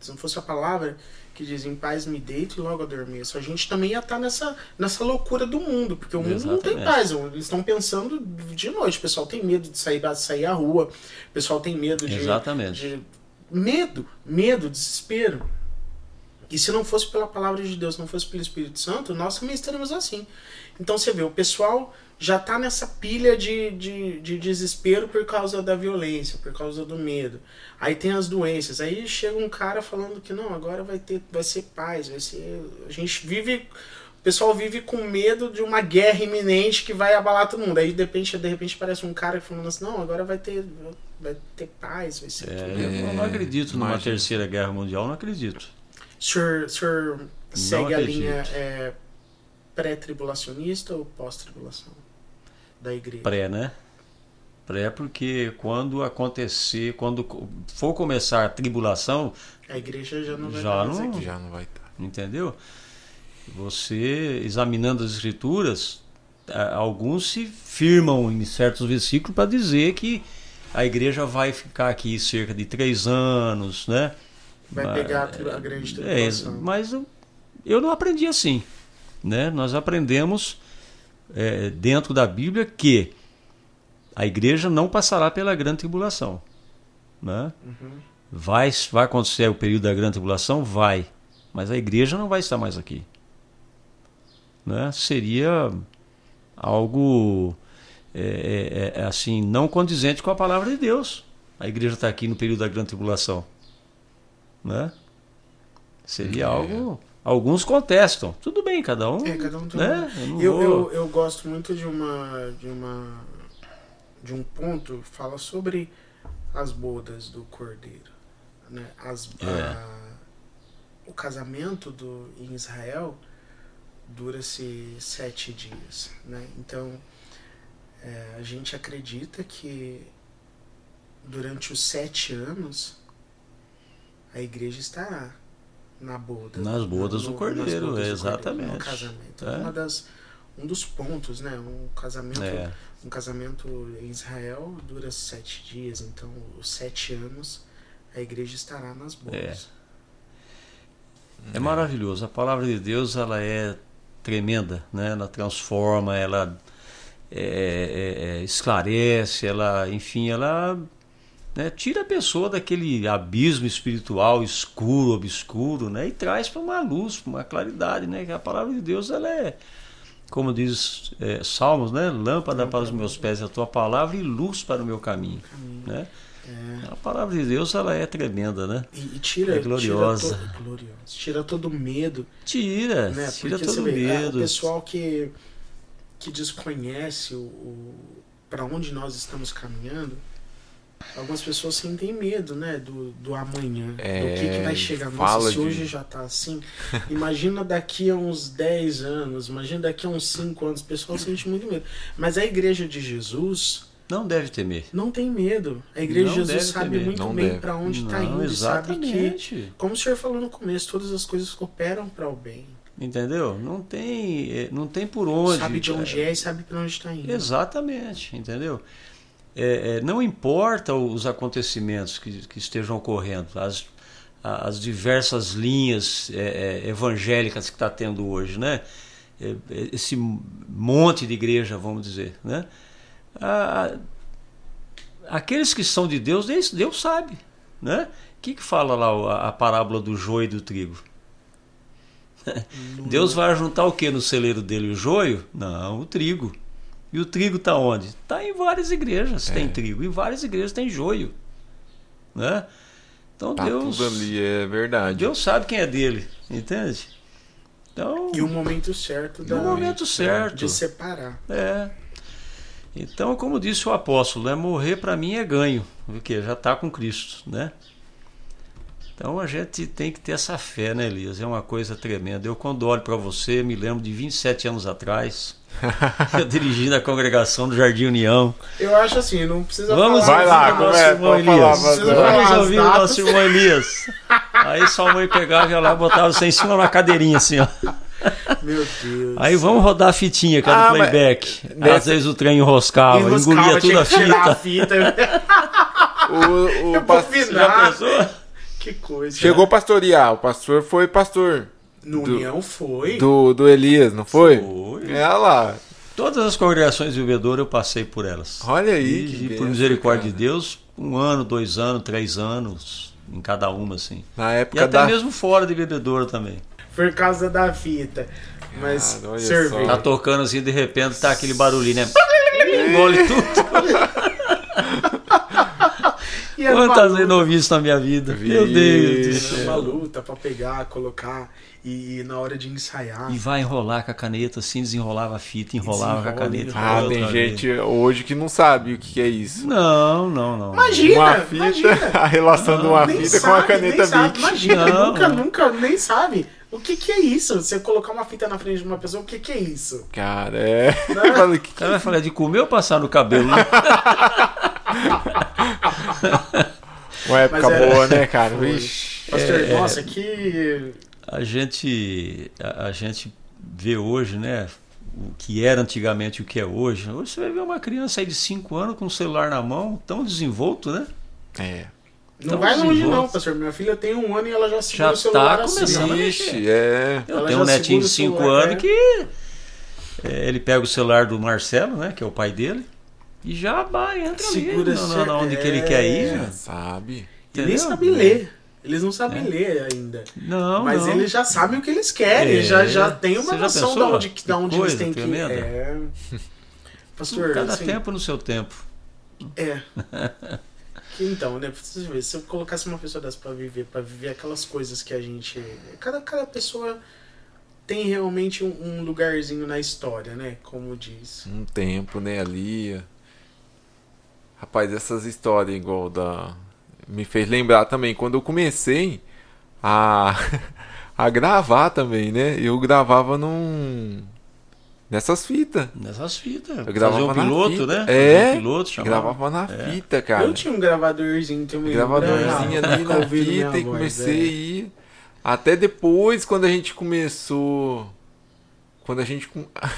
se não fosse a palavra que diz em paz me deito e logo adormeço. A gente também ia estar nessa, nessa loucura do mundo, porque o mundo não tem Exatamente. paz. Eles estão pensando de noite. O pessoal tem medo de sair, sair à rua. O pessoal tem medo de. Exatamente. de medo, medo, desespero. E se não fosse pela palavra de Deus, não fosse pelo Espírito Santo, nós também estaríamos assim. Então você vê, o pessoal já está nessa pilha de, de, de desespero por causa da violência, por causa do medo. Aí tem as doenças. Aí chega um cara falando que não, agora vai ter, vai ser paz, vai ser. A gente vive. O pessoal vive com medo de uma guerra iminente que vai abalar todo mundo. Aí de repente, de repente parece um cara falando assim, não, agora vai ter, vai ter paz, vai ser É, tudo. eu não acredito numa Imagina. terceira guerra mundial, não acredito. O senhor, o senhor segue a linha é, pré-tribulacionista ou pós-tribulação da igreja? Pré, né? Pré porque quando acontecer, quando for começar a tribulação, A igreja já não vai Já não- aqui. Já não vai estar. entendeu? Você examinando as escrituras, alguns se firmam em certos versículos para dizer que a igreja vai ficar aqui cerca de três anos, né? Vai Mas- pegar a, grande É, tribulação. mas eu, eu não aprendi assim. Né? Nós aprendemos é, dentro da Bíblia que a igreja não passará pela grande tribulação. Né? Uhum. Vai, vai acontecer o período da grande tribulação? Vai. Mas a igreja não vai estar mais aqui. Né? Seria algo é, é, é, assim não condizente com a palavra de Deus. A igreja está aqui no período da grande tribulação. Né? Seria É. algo. Alguns contestam. Tudo bem, cada um. É, cada um né? Eu Eu, vou- eu, eu gosto muito de uma de uma de um ponto que fala sobre as bodas do cordeiro, né? As, É. a- o casamento do em Israel dura-se sete dias, né? Então é, a gente acredita que durante os sete anos a igreja estará na boda Nas bodas do no- cordeiro, nas bodas do exatamente. no casamento É. uma das um dos pontos né um casamento É, um casamento em Israel dura sete dias então os sete anos a igreja estará nas bodas é maravilhoso. A palavra de Deus ela é tremenda, né? Ela transforma, ela é, é, é, esclarece, ela, enfim, ela né, tira a pessoa daquele abismo espiritual escuro, obscuro, né? E traz para uma luz, para uma claridade, né? Que a palavra de Deus ela é como diz é, Salmos, né? Lâmpada para os meus pés é a tua palavra e luz para o meu caminho, Caminho. né? É, A palavra de Deus ela é tremenda, né? e, tira É gloriosa. tira, to, gloriosa. tira todo medo Tira, né? tira Porque todo vê, medo. o pessoal que que desconhece o, o para onde nós estamos caminhando algumas pessoas sentem medo né do, do amanhã É, do que, que vai chegar fala Nossa, se de- hoje já tá assim imagina daqui a uns 10 anos imagina daqui a uns 5 anos o pessoal sente muito medo mas a igreja de Jesus Não deve temer. não tem medo a igreja Não de Jesus sabe temer. muito Não bem para onde está indo e sabe que exatamente. como o senhor falou no começo todas as coisas cooperam para o bem Entendeu? Não tem, eh, não tem por onde. sabe de onde é e sabe para onde está indo Exatamente, entendeu? É, é, não importa os acontecimentos que, que estejam ocorrendo, as, as diversas linhas é, é, evangélicas que está tendo hoje, né? É, é, esse monte de igreja, vamos dizer, né? Aqueles que são de Deus, Deus, Deus sabe, né? O que, que fala lá a, a parábola do joio e do trigo? [laughs] Deus vai juntar o que no celeiro dele? O joio? Não, o trigo. E o trigo está onde? Está em várias igrejas É. tem trigo, em várias igrejas tem joio. Né? Então Tá Deus, tudo ali, é verdade. Deus sabe quem é dele, entende? Então, E o momento certo da, no momento certo. de separar. É. Então, como disse o apóstolo, né, morrer para mim é ganho, porque já está com Cristo, né? Então a gente tem que ter essa fé, né, Elias? É uma coisa tremenda. Eu quando olho para você, me lembro de 27 anos atrás, eu [laughs] dirigindo a congregação do Jardim União. Eu acho assim, não precisa Vamos falar. Vai lá, ouvir o nosso começa, irmão falar, Elias. vai. Vamos ouvir o nosso irmão Elias. Aí sua mãe pegava ia lá e botava você em cima na cadeirinha assim, ó. Meu Deus. Aí vamos rodar a fitinha, que é Ah, do playback. Às vezes o trem enroscava, Enroscava, engolia tudo a fita. a fita. O, o [laughs] Eu pas- vou Já pensou? que coisa. Chegou pastorear, o pastor foi pastor No do- União foi. do, do Elias, não foi? Foi. É lá. Todas as congregações de bebedouro eu passei por elas. Olha aí. E, que e por misericórdia cara. de Deus, um ano, dois anos, três anos, em cada uma, assim. Na E época até da. mesmo fora de bebedouro também. Por causa da fita. Mas olha cerveja. Tá tocando assim, de repente tá aquele barulhinho, né? Engole tudo. [laughs] E Quantas vezes não ouvi isso na minha vida? Vi. Meu Deus do uma luta pra pegar, colocar e, na hora de ensaiar. E vai enrolar com a caneta, assim, desenrolava a fita, enrolava com a caneta. Ah, tem vez. gente hoje que não sabe o que é isso. Não, não, não. Imagina, uma fita, imagina. [laughs] a relação de uma fita com sabe, a caneta nem sabe. Bic. Imagina, Não, nunca, não. nunca, nem sabe. O que que é isso? Você colocar uma fita na frente de uma pessoa, o que que é isso? Cara, é. Né? Eu [laughs] falei, que O cara vai falar de comer ou passar no cabelo? né? [laughs] Uma época Mas é- boa, né, cara? Vixe. Pastor, É, nossa, que. A gente, a, a gente vê hoje, né? O que era antigamente e o que é hoje. Hoje você vai ver uma criança aí de 5 anos com o celular na mão, tão desenvolto, né? É. Não vai longe, não, pastor. Minha filha tem um ano e ela já segura Já o celular tá assim. começando ó. a Vixe, é. Eu Ela tenho já um netinho de segura o 5 celular, anos né? que é, ele pega o celular do Marcelo, né? Que é o pai dele, e já vai, entra Segura ali, na- na onde que ele é. quer ir. já. Sabe? E nem Entendeu? sabe ler. Eles não sabem É. ler ainda. Não, Mas não. eles já sabem o que eles querem. É. Já, já tem uma Você já noção pensou? de onde, de onde Que eles têm que ir. tremenda. É. [laughs] Pastor, Cada assim, tempo no seu tempo. É. [laughs] Que então, né? Você vê, se eu colocasse uma pessoa dessa pra viver, pra viver aquelas coisas que a gente. Cada, cada pessoa tem realmente um, um lugarzinho na história, né? Como diz. Um tempo, né, ali. Rapaz, essas histórias igual da. Me fez lembrar também quando eu comecei a, [laughs] a gravar também, né? Eu gravava num. Nessas fitas. Nessas fitas. Eu gravava Fazer um piloto, fita. né? É, um piloto, chamava. Gravava na É. fita, cara. Eu tinha um gravadorzinho também. gravadorzinho né? ali na [laughs] fita e voz, comecei a é. ir. Até depois, quando a gente começou. Quando a gente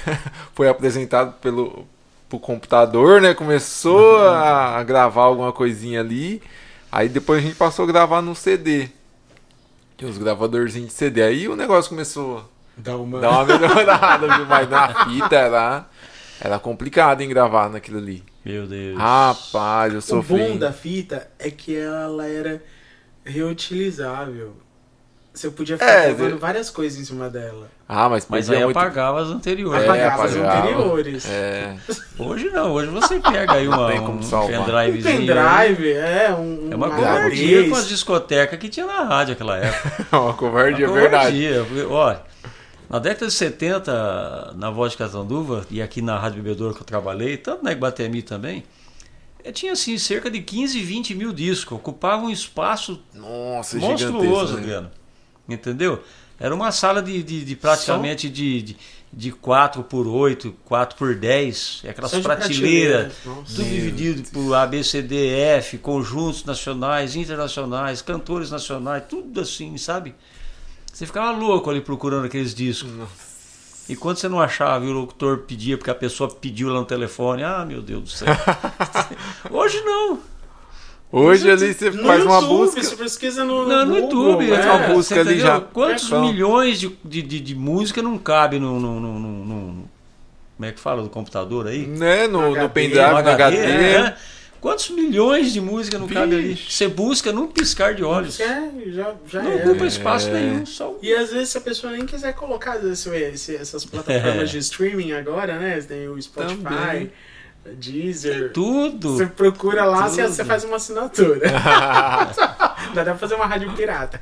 [laughs] foi apresentado pelo pro computador, né? Começou Uhum. a, a gravar alguma coisinha ali. Aí depois a gente passou a gravar no CD. Tinha uns gravadorzinhos de CD. Aí o negócio começou Dá uma. a dar uma melhorada, viu? Mas na fita era, era complicado em gravar naquilo ali. Meu Deus. Rapaz, eu O sofri. bom da fita é que ela era reutilizável. Você podia ficar É, gravando você- várias coisas em cima dela. Ah, mas, Mas aí muito... apagava as anteriores. É, Apagava as apagava. anteriores. É, Hoje não, hoje você pega aí uma, um salvar. Um pendrive, é, um. É uma um covardia com as discotecas que tinha na rádio naquela época. [laughs] uma covardia, é Uma verdade. covardia. Porque, Olha, na década de 70, na Voz de Catanduva, e aqui na Rádio Bebedouro que eu trabalhei, tanto na Iguatemi também, eh, tinha assim cerca de 15, 20 mil discos. Ocupava um espaço Nossa, monstruoso, né? Adriano. Entendeu? Era uma sala de, de, de praticamente de, de, de 4 por 8, 4 por 10, aquelas Só de prateleiras, prateleira. Nossa. tudo dividido por A, B, C, D, F, conjuntos nacionais, internacionais, cantores nacionais, tudo assim, sabe? Você ficava louco ali procurando aqueles discos. E quando você não achava, e o locutor pedia, porque a pessoa pediu lá no telefone, ah, meu Deus do céu. [laughs] Hoje não. Hoje ali você No faz uma YouTube, busca. Você pesquisa no, Não, no Google, YouTube, é. faz uma busca você ali já. Quantos Então. milhões de, de, de, de música não cabe no, no, no, no- no- Como é que fala do computador aí? Né, no, no pendrive, no HD. né? Quantos milhões de música não cabe ali? Você busca num piscar de olhos. É, já, já Não é. ocupa espaço nenhum. Só E às vezes se a pessoa nem quiser colocar esse- esse- essas plataformas É. [laughs] de streaming agora, né? Tem o Spotify, Também. Deezer. tudo. Você procura lá, você, Tudo. você faz uma assinatura. [laughs] Dá pra fazer uma rádio pirata.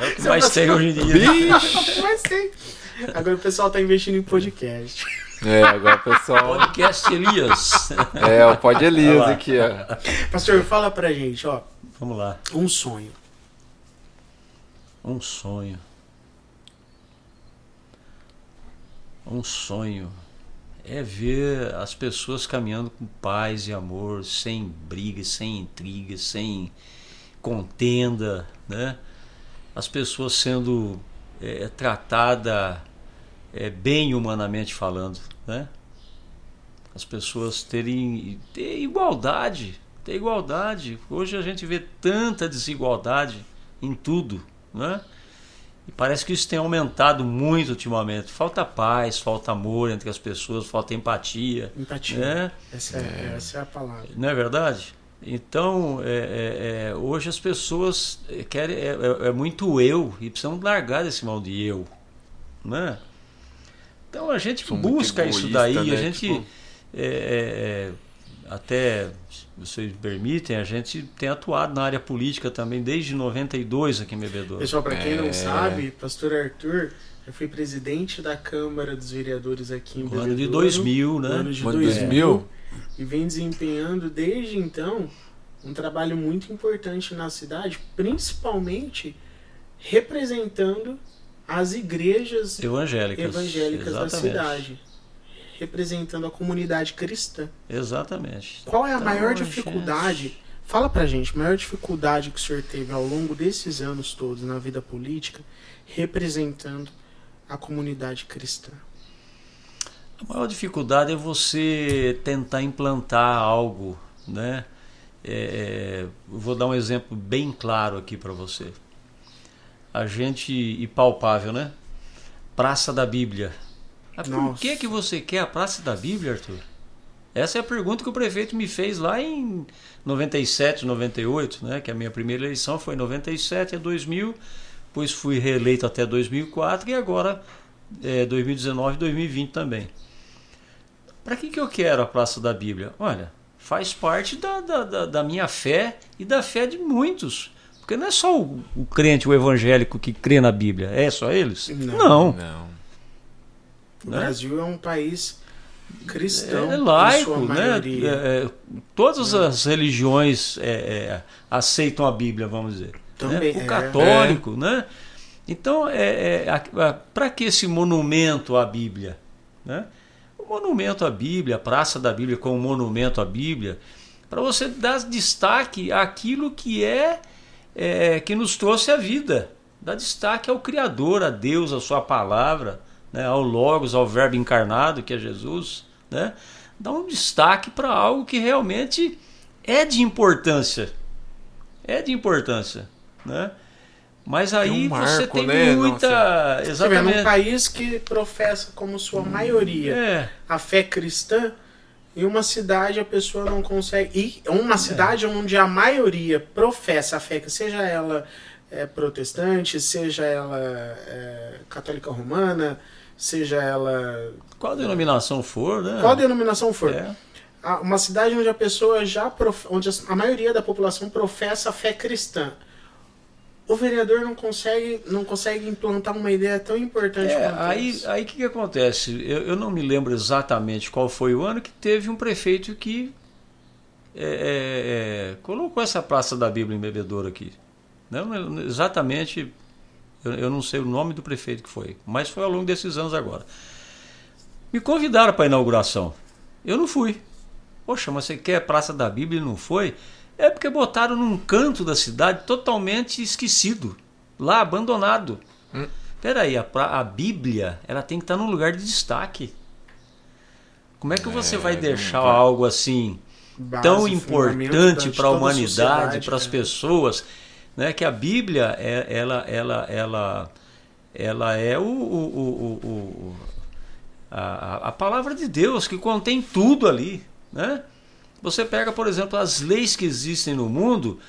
É o que mais tem hoje em dia. mas tem. Agora o pessoal tá investindo em podcast. É, agora o pessoal. Podcast Elias. É, o Pod Elias aqui, ó. Pastor, fala pra gente, ó, Vamos lá. um sonho. Um sonho. Um sonho é ver as pessoas caminhando com paz e amor, sem brigas, sem intrigas, sem contenda, né? As pessoas sendo é, tratadas é, bem humanamente falando, né? As pessoas terem ter igualdade, ter igualdade. Hoje a gente vê tanta desigualdade em tudo, né? E parece que isso tem aumentado muito ultimamente. Falta paz, falta amor entre as pessoas, falta empatia, Empatia. né? Essa, é, essa é a palavra. Não é verdade? Então, é, é, é, hoje as pessoas querem é, é- é muito eu e precisam largar desse mal de eu, né? Então a gente muito busca isso egoísta, daí, né? a gente Tipo- é, é, é, até, vocês permitem, a gente tem atuado na área política também desde 92 aqui em Bebedouro. Pessoal, pra quem É. não sabe, pastor Arthur, eu fui presidente da Câmara dos Vereadores aqui em No ano de Bebedouro, 2000, no né? ano de Ano de 2000, 2000? e vem desempenhando desde então um trabalho muito importante na cidade, principalmente representando as igrejas Evangélicas. evangélicas da Exatamente. cidade, representando a comunidade cristã. Exatamente. Qual é a Então, maior gente, dificuldade? Fala pra gente, maior dificuldade que o senhor teve ao longo desses anos todos na vida política, representando a comunidade cristã. A maior dificuldade é você tentar implantar algo, né? É, eu vou dar um exemplo bem claro aqui para você. A gente e palpável, né? Praça da Bíblia. Ah, por que que você quer a Praça da Bíblia, Arthur? Essa é a pergunta que o prefeito me fez lá em 97, 98, né? Que a minha primeira eleição foi em 97 a 2000, depois fui reeleito até 2004 e agora é, 2019 e 2020 também. Para que, que eu quero a Praça da Bíblia? Olha, faz parte da, da, da, da minha fé e da fé de muitos. Porque não é só o, o crente, o evangélico que crê na Bíblia. É só eles? Não. Não. Não. O Né? Brasil é um país cristão, É em laico, né? É, é, todas as religiões é, é, aceitam a Bíblia, vamos dizer. Também, né? é. O católico, né? Então, é, para que esse monumento à Bíblia? Né? O monumento à Bíblia, a Praça da Bíblia como monumento à Bíblia, para você dar destaque àquilo que é, é que nos trouxe a vida. Dar destaque ao Criador, a Deus, a sua palavra, né? ao Logos, ao Verbo encarnado, que é Jesus. Né? Dá um destaque para algo que realmente é de importância. É de importância. Né? Mas aí um você marco, tem né? muita. Você vê, Exatamente. num país que professa como sua maioria É, a fé cristã, em uma cidade a pessoa não consegue. E uma cidade onde a maioria professa a fé, seja ela é, protestante, seja ela é, católica romana, seja ela. qual denominação for, né? qual denominação for. É. Uma cidade onde a pessoa já. prof- onde a maioria da população professa a fé cristã. O vereador não consegue, não consegue implantar uma ideia tão importante É, quanto aí essa. aí o que, que acontece? Eu, eu não me lembro exatamente qual foi o ano que teve um prefeito que é, é, é, colocou essa Praça da Bíblia em Bebedouro aqui. Não- exatamente, eu, eu não sei o nome do prefeito que foi, mas foi ao longo desses anos agora. Me convidaram para a inauguração. Eu não fui. Poxa, mas você quer a Praça da Bíblia e não foi? É porque botaram num canto da cidade totalmente esquecido, lá abandonado. Peraí, a, a Bíblia ela tem que estar num lugar de destaque. Como é que você É, vai deixar vai. algo assim Base, tão importante para a humanidade, para as né? pessoas, né? Que a Bíblia é, ela, ela, ela, ela é o, o, o- o- o- a, a- palavra de Deus que contém tudo ali, né? Você pega, por exemplo, as leis que existem no mundo,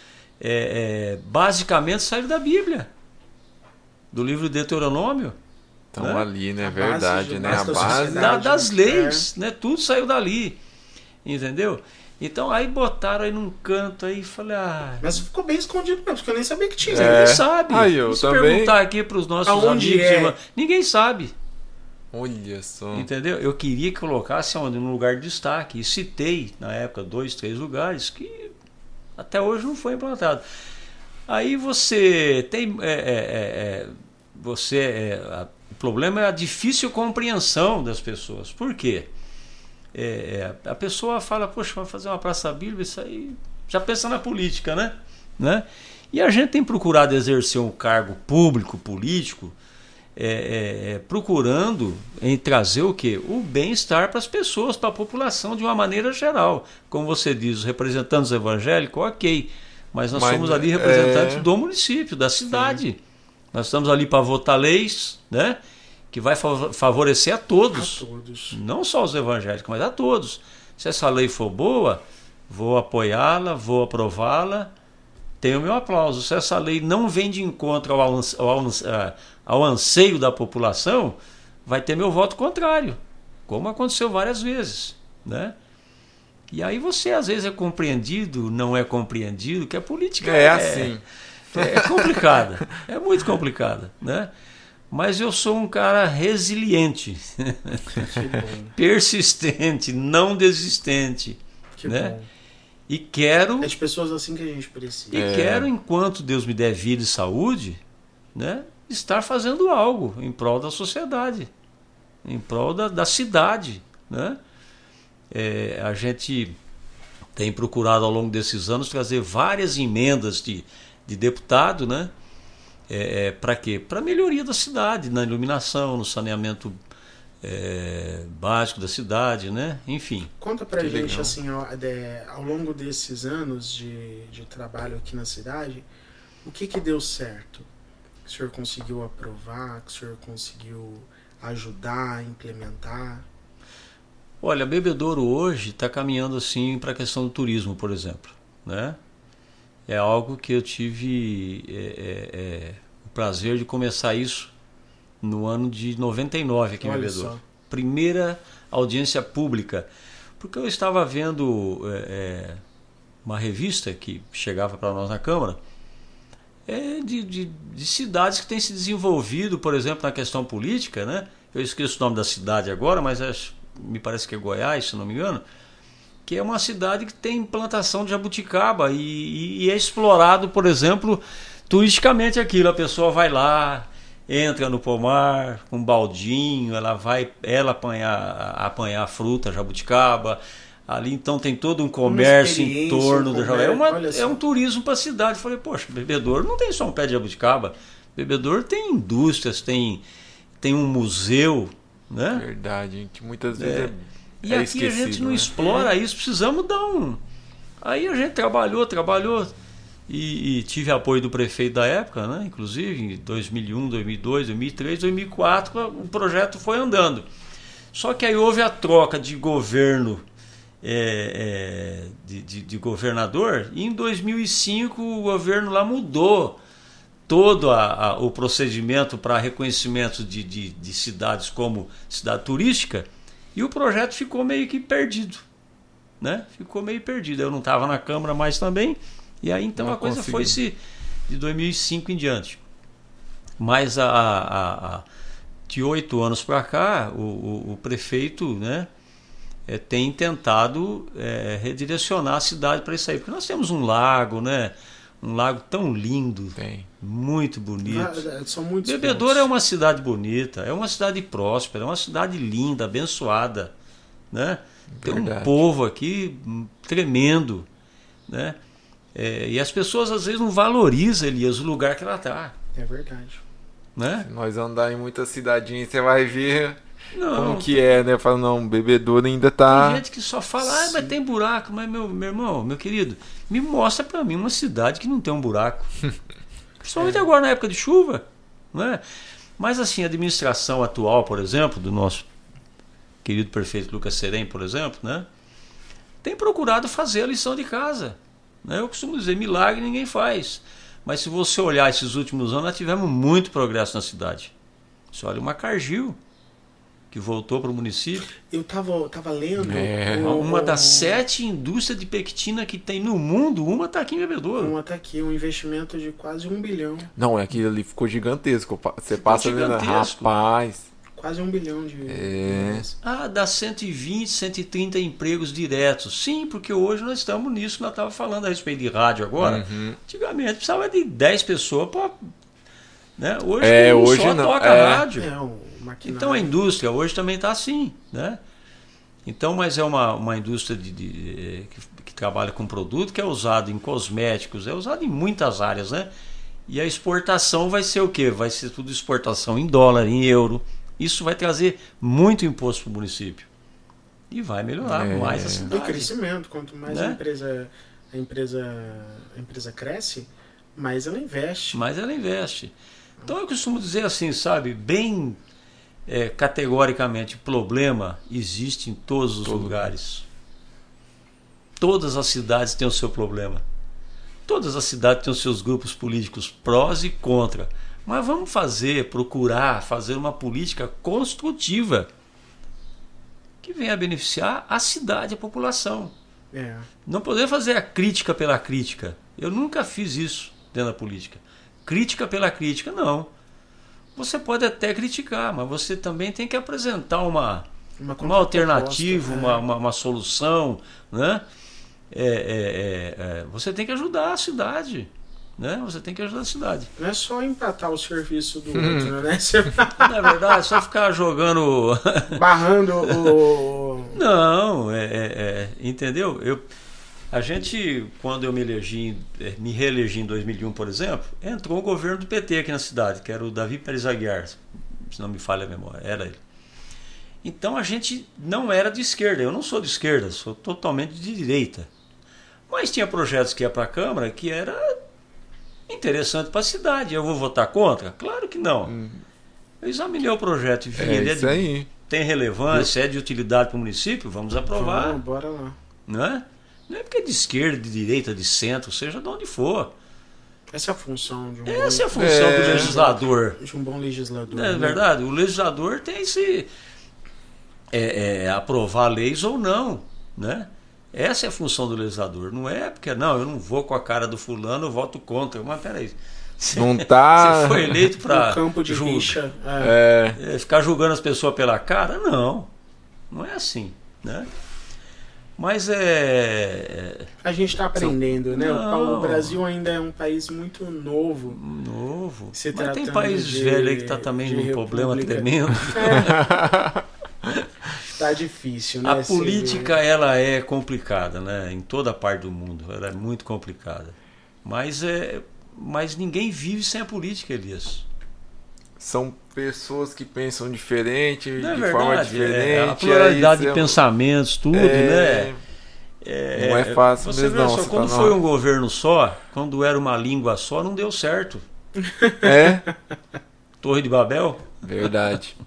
é, é, basicamente saíram da Bíblia, do livro de Deuteronômio. Estão né? ali, né? A Verdade, base né? A base da das É. leis, né? Tudo saiu dali. Entendeu? Então aí botaram aí num canto aí e falei, ah, Mas ficou bem escondido mesmo, porque eu nem sabia que tinha. ninguém É. sabe. Aí, eu se também. perguntar aqui para os nossos Aonde amigos, é? irmãos, ninguém sabe. Olha só. Entendeu? Eu queria que colocasse onde? Num lugar de destaque. E citei, na época, dois, três lugares que até hoje não foi implantado. Aí você tem. é, é, é, é, você, é, a- o problema é a difícil compreensão das pessoas. Por quê? É, é, a pessoa fala, poxa, vai fazer uma praça bíblica, isso aí. Já pensa na política, né? né? E a gente tem procurado exercer um cargo público, político, é, é, é, procurando em trazer o que? O bem-estar para as pessoas, para a população de uma maneira geral. Como você diz, os representantes evangélicos, ok. Mas nós Mas, somos ali é, representantes do município, da cidade. Nós estamos ali para votar leis, né? Que vai fa- favorecer a A todos. todos. Não só os evangélicos, mas a todos. Se essa lei for boa, vou apoiá-la, vou aprová-la, tenho meu aplauso. Se essa lei não vem de encontro ao, ao ao anseio da população, vai ter meu voto contrário, como aconteceu várias vezes. Né? E aí você às vezes é compreendido, não é compreendido, que a política É assim. é complicada, é muito complicada, né? Mas eu sou um cara resiliente, [laughs] persistente, não desistente, Que Né? bom. e quero É de pessoas assim que a gente precisa. e É. quero enquanto Deus me der vida e saúde, né, estar fazendo algo em prol da sociedade, em prol da, da cidade, né? É, a gente tem procurado ao longo desses anos trazer várias emendas de, de deputado, né? É, para quê? Para melhoria da cidade, na iluminação, no saneamento é, básico da cidade, né? Enfim. Conta pra Que gente, legal. assim, ó, de- ao longo desses anos de, de trabalho aqui na cidade, o que que deu certo? Que o senhor conseguiu aprovar, que o senhor conseguiu ajudar, implementar? Olha, Bebedouro hoje está caminhando assim para a questão do turismo, por exemplo, né? É algo que eu tive é, é, é, prazer de começar isso no ano de 99 aqui em Bebedouro. Primeira audiência pública, porque eu estava vendo é, é, uma revista que chegava para nós na Câmara é, de, de, de cidades que têm se desenvolvido, por exemplo, na questão política, né? Eu esqueço o nome da cidade agora, mas acho- me parece que é Goiás, se não me engano, que é uma cidade que tem plantação de jabuticaba e, e- e é explorado, por exemplo, turisticamente aquilo. A pessoa vai lá, entra no pomar com um baldinho, ela vai ela apanhar, apanhar fruta, jabuticaba. Ali então tem todo um comércio em torno um da jabuticaba. É, comércio, é um turismo para a cidade. Falei, poxa, Bebedouro não tem só um pé de jabuticaba. Bebedouro tem indústrias, tem, tem um museu, né? Verdade, hein, que muitas vezes é, E é aqui a gente esquecido, não né? explora isso, precisamos dar um. Aí a gente trabalhou, trabalhou e, e tive apoio do prefeito da época, né? Inclusive em 2001, 2002, 2003, 2004 o projeto foi andando. Só que aí houve a troca de governo é, é, de, de- de governador e em 2005 o governo lá mudou todo a- a- o procedimento para reconhecimento de, de- de cidades como cidade turística e o projeto ficou meio que perdido. Né? Ficou meio perdido. Eu não estava na Câmara mais também. E aí então Não a coisa conseguiu. foi se de 2005 em diante. Mas a, a- a- de oito anos para cá, o, o- o prefeito né, eh, tem tentado eh, redirecionar a cidade para isso aí. Porque nós temos um lago, né? Um lago tão lindo, Tem. muito bonito. Ah, São muitos Bebedouro é uma cidade bonita, é uma cidade próspera, é uma cidade linda, abençoada, né? Tem um povo aqui hum, tremendo, né? É, e as pessoas às vezes não valorizam, Elias, o lugar que ela está, É verdade. né? Se nós andar em muitas cidadinhas, você vai ver Não, como que é, né? Fala, não, bebedouro ainda tá. Tem gente que só fala, ah, mas tem buraco, mas meu, meu irmão, meu querido, me mostra pra mim uma cidade que não tem um buraco. [laughs] Principalmente agora na época de chuva, né? Mas assim, a administração atual, por exemplo, do nosso querido prefeito Lucas Serem, por exemplo, né? tem procurado fazer a lição de casa. Né? Eu costumo dizer, milagre ninguém faz. Mas se você olhar esses últimos anos, nós tivemos muito progresso na cidade. Você olha o Macargil, que voltou para o município. Eu tava, tava lendo. É. o- Uma das sete indústrias de pectina que tem no mundo, uma está aqui em Bebedouro. Uma tá aqui, um investimento de quase um bilhão. Não, é aquilo ali ficou gigantesco. Você passa vendo, gigantesco. rapaz. Quase um bilhão de. É. Ah, dá 120, 130 empregos diretos. Sim, porque hoje nós estamos nisso que nós estávamos falando a respeito de rádio agora. Uhum. Antigamente precisava de 10 pessoas para. Né? Hoje, É, um hoje só não. toca É. rádio. É, maquinário. Então a indústria hoje também está assim, né? Então, mas é uma, uma indústria de, de- eh, que, que trabalha com produto que é usado em cosméticos, é usado em muitas áreas, né? E a exportação vai ser o quê? Vai ser tudo exportação em dólar, em euro. Isso vai trazer muito imposto para o município. E vai melhorar É. mais a E cidade. crescimento. Quanto mais Né? a, empresa, a, empresa, a empresa cresce, mais ela investe. Mas ela investe. Então eu costumo dizer assim, sabe, bem é, categoricamente, problema existe em todos os Todo lugares. Todas as cidades têm o seu problema. Todas as cidades têm os seus grupos políticos prós e contra. Mas vamos fazer, procurar fazer uma política construtiva que venha a beneficiar a cidade, a população. É. Não poder fazer a crítica pela crítica. Eu nunca fiz isso dentro da política. Crítica pela crítica, não. Você pode até criticar, mas você também tem que apresentar uma, Uma, uma alternativa, contraproposta, uma, é. uma, uma solução. Né? É, é, é, é, você tem que ajudar a cidade. Né? Você tem que ajudar a cidade. Não é só empatar o serviço do Hum. outro, né? [laughs] Você Não é verdade? Só ficar jogando. [laughs] barrando o. [laughs] Não, é, é- é, entendeu? Eu, a gente, quando eu me elegi, eh, me reelegi em 2001, por exemplo, entrou o governo do PT aqui na cidade, que era o Davi Pérez Aguiar, se não me falha a memória, era ele. Então a gente não era de esquerda, eu não sou de esquerda, sou totalmente de direita. Mas tinha projetos que ia para a Câmara que era interessante para a cidade. Eu vou votar contra? Claro que não. Eu examinei o projeto e vi, É ele é de aí. tem relevância, é de utilidade para o município, vamos aprovar. Vamos, bora lá. Não é? Não é porque é de esquerda, de direita, de centro, seja de onde for. Essa é a função de um, Essa é a bom, função É. do legislador. de um bom legislador. Não é né? verdade? O legislador tem esse. É, é, aprovar leis ou não. Né? Essa é a função do legislador. Não é porque, não, eu não vou com a cara do fulano, eu voto contra. Mas peraí. Você, Não tá. [laughs] você foi eleito para No campo de rixa. É. É. ficar julgando as pessoas pela cara? Não. Não é assim. Né? Mas é. A gente está aprendendo, né? Não. O Brasil ainda é um país muito novo. Novo. Se Mas tem países de- velhos aí que tá também num problema tremendo. [laughs] Tá difícil, né? A política ela é complicada, né? Em toda parte do mundo, ela é muito complicada. Mas é, mas ninguém vive sem a política, Elias. São pessoas que pensam diferente, Não é de verdade? forma diferente. É, a pluralidade de você- pensamentos, tudo, É, né? Não é fácil Você mesmo, vê não, só, você quando tá foi na- um governo só, quando era uma língua só, não deu certo. É, Torre de Babel, verdade.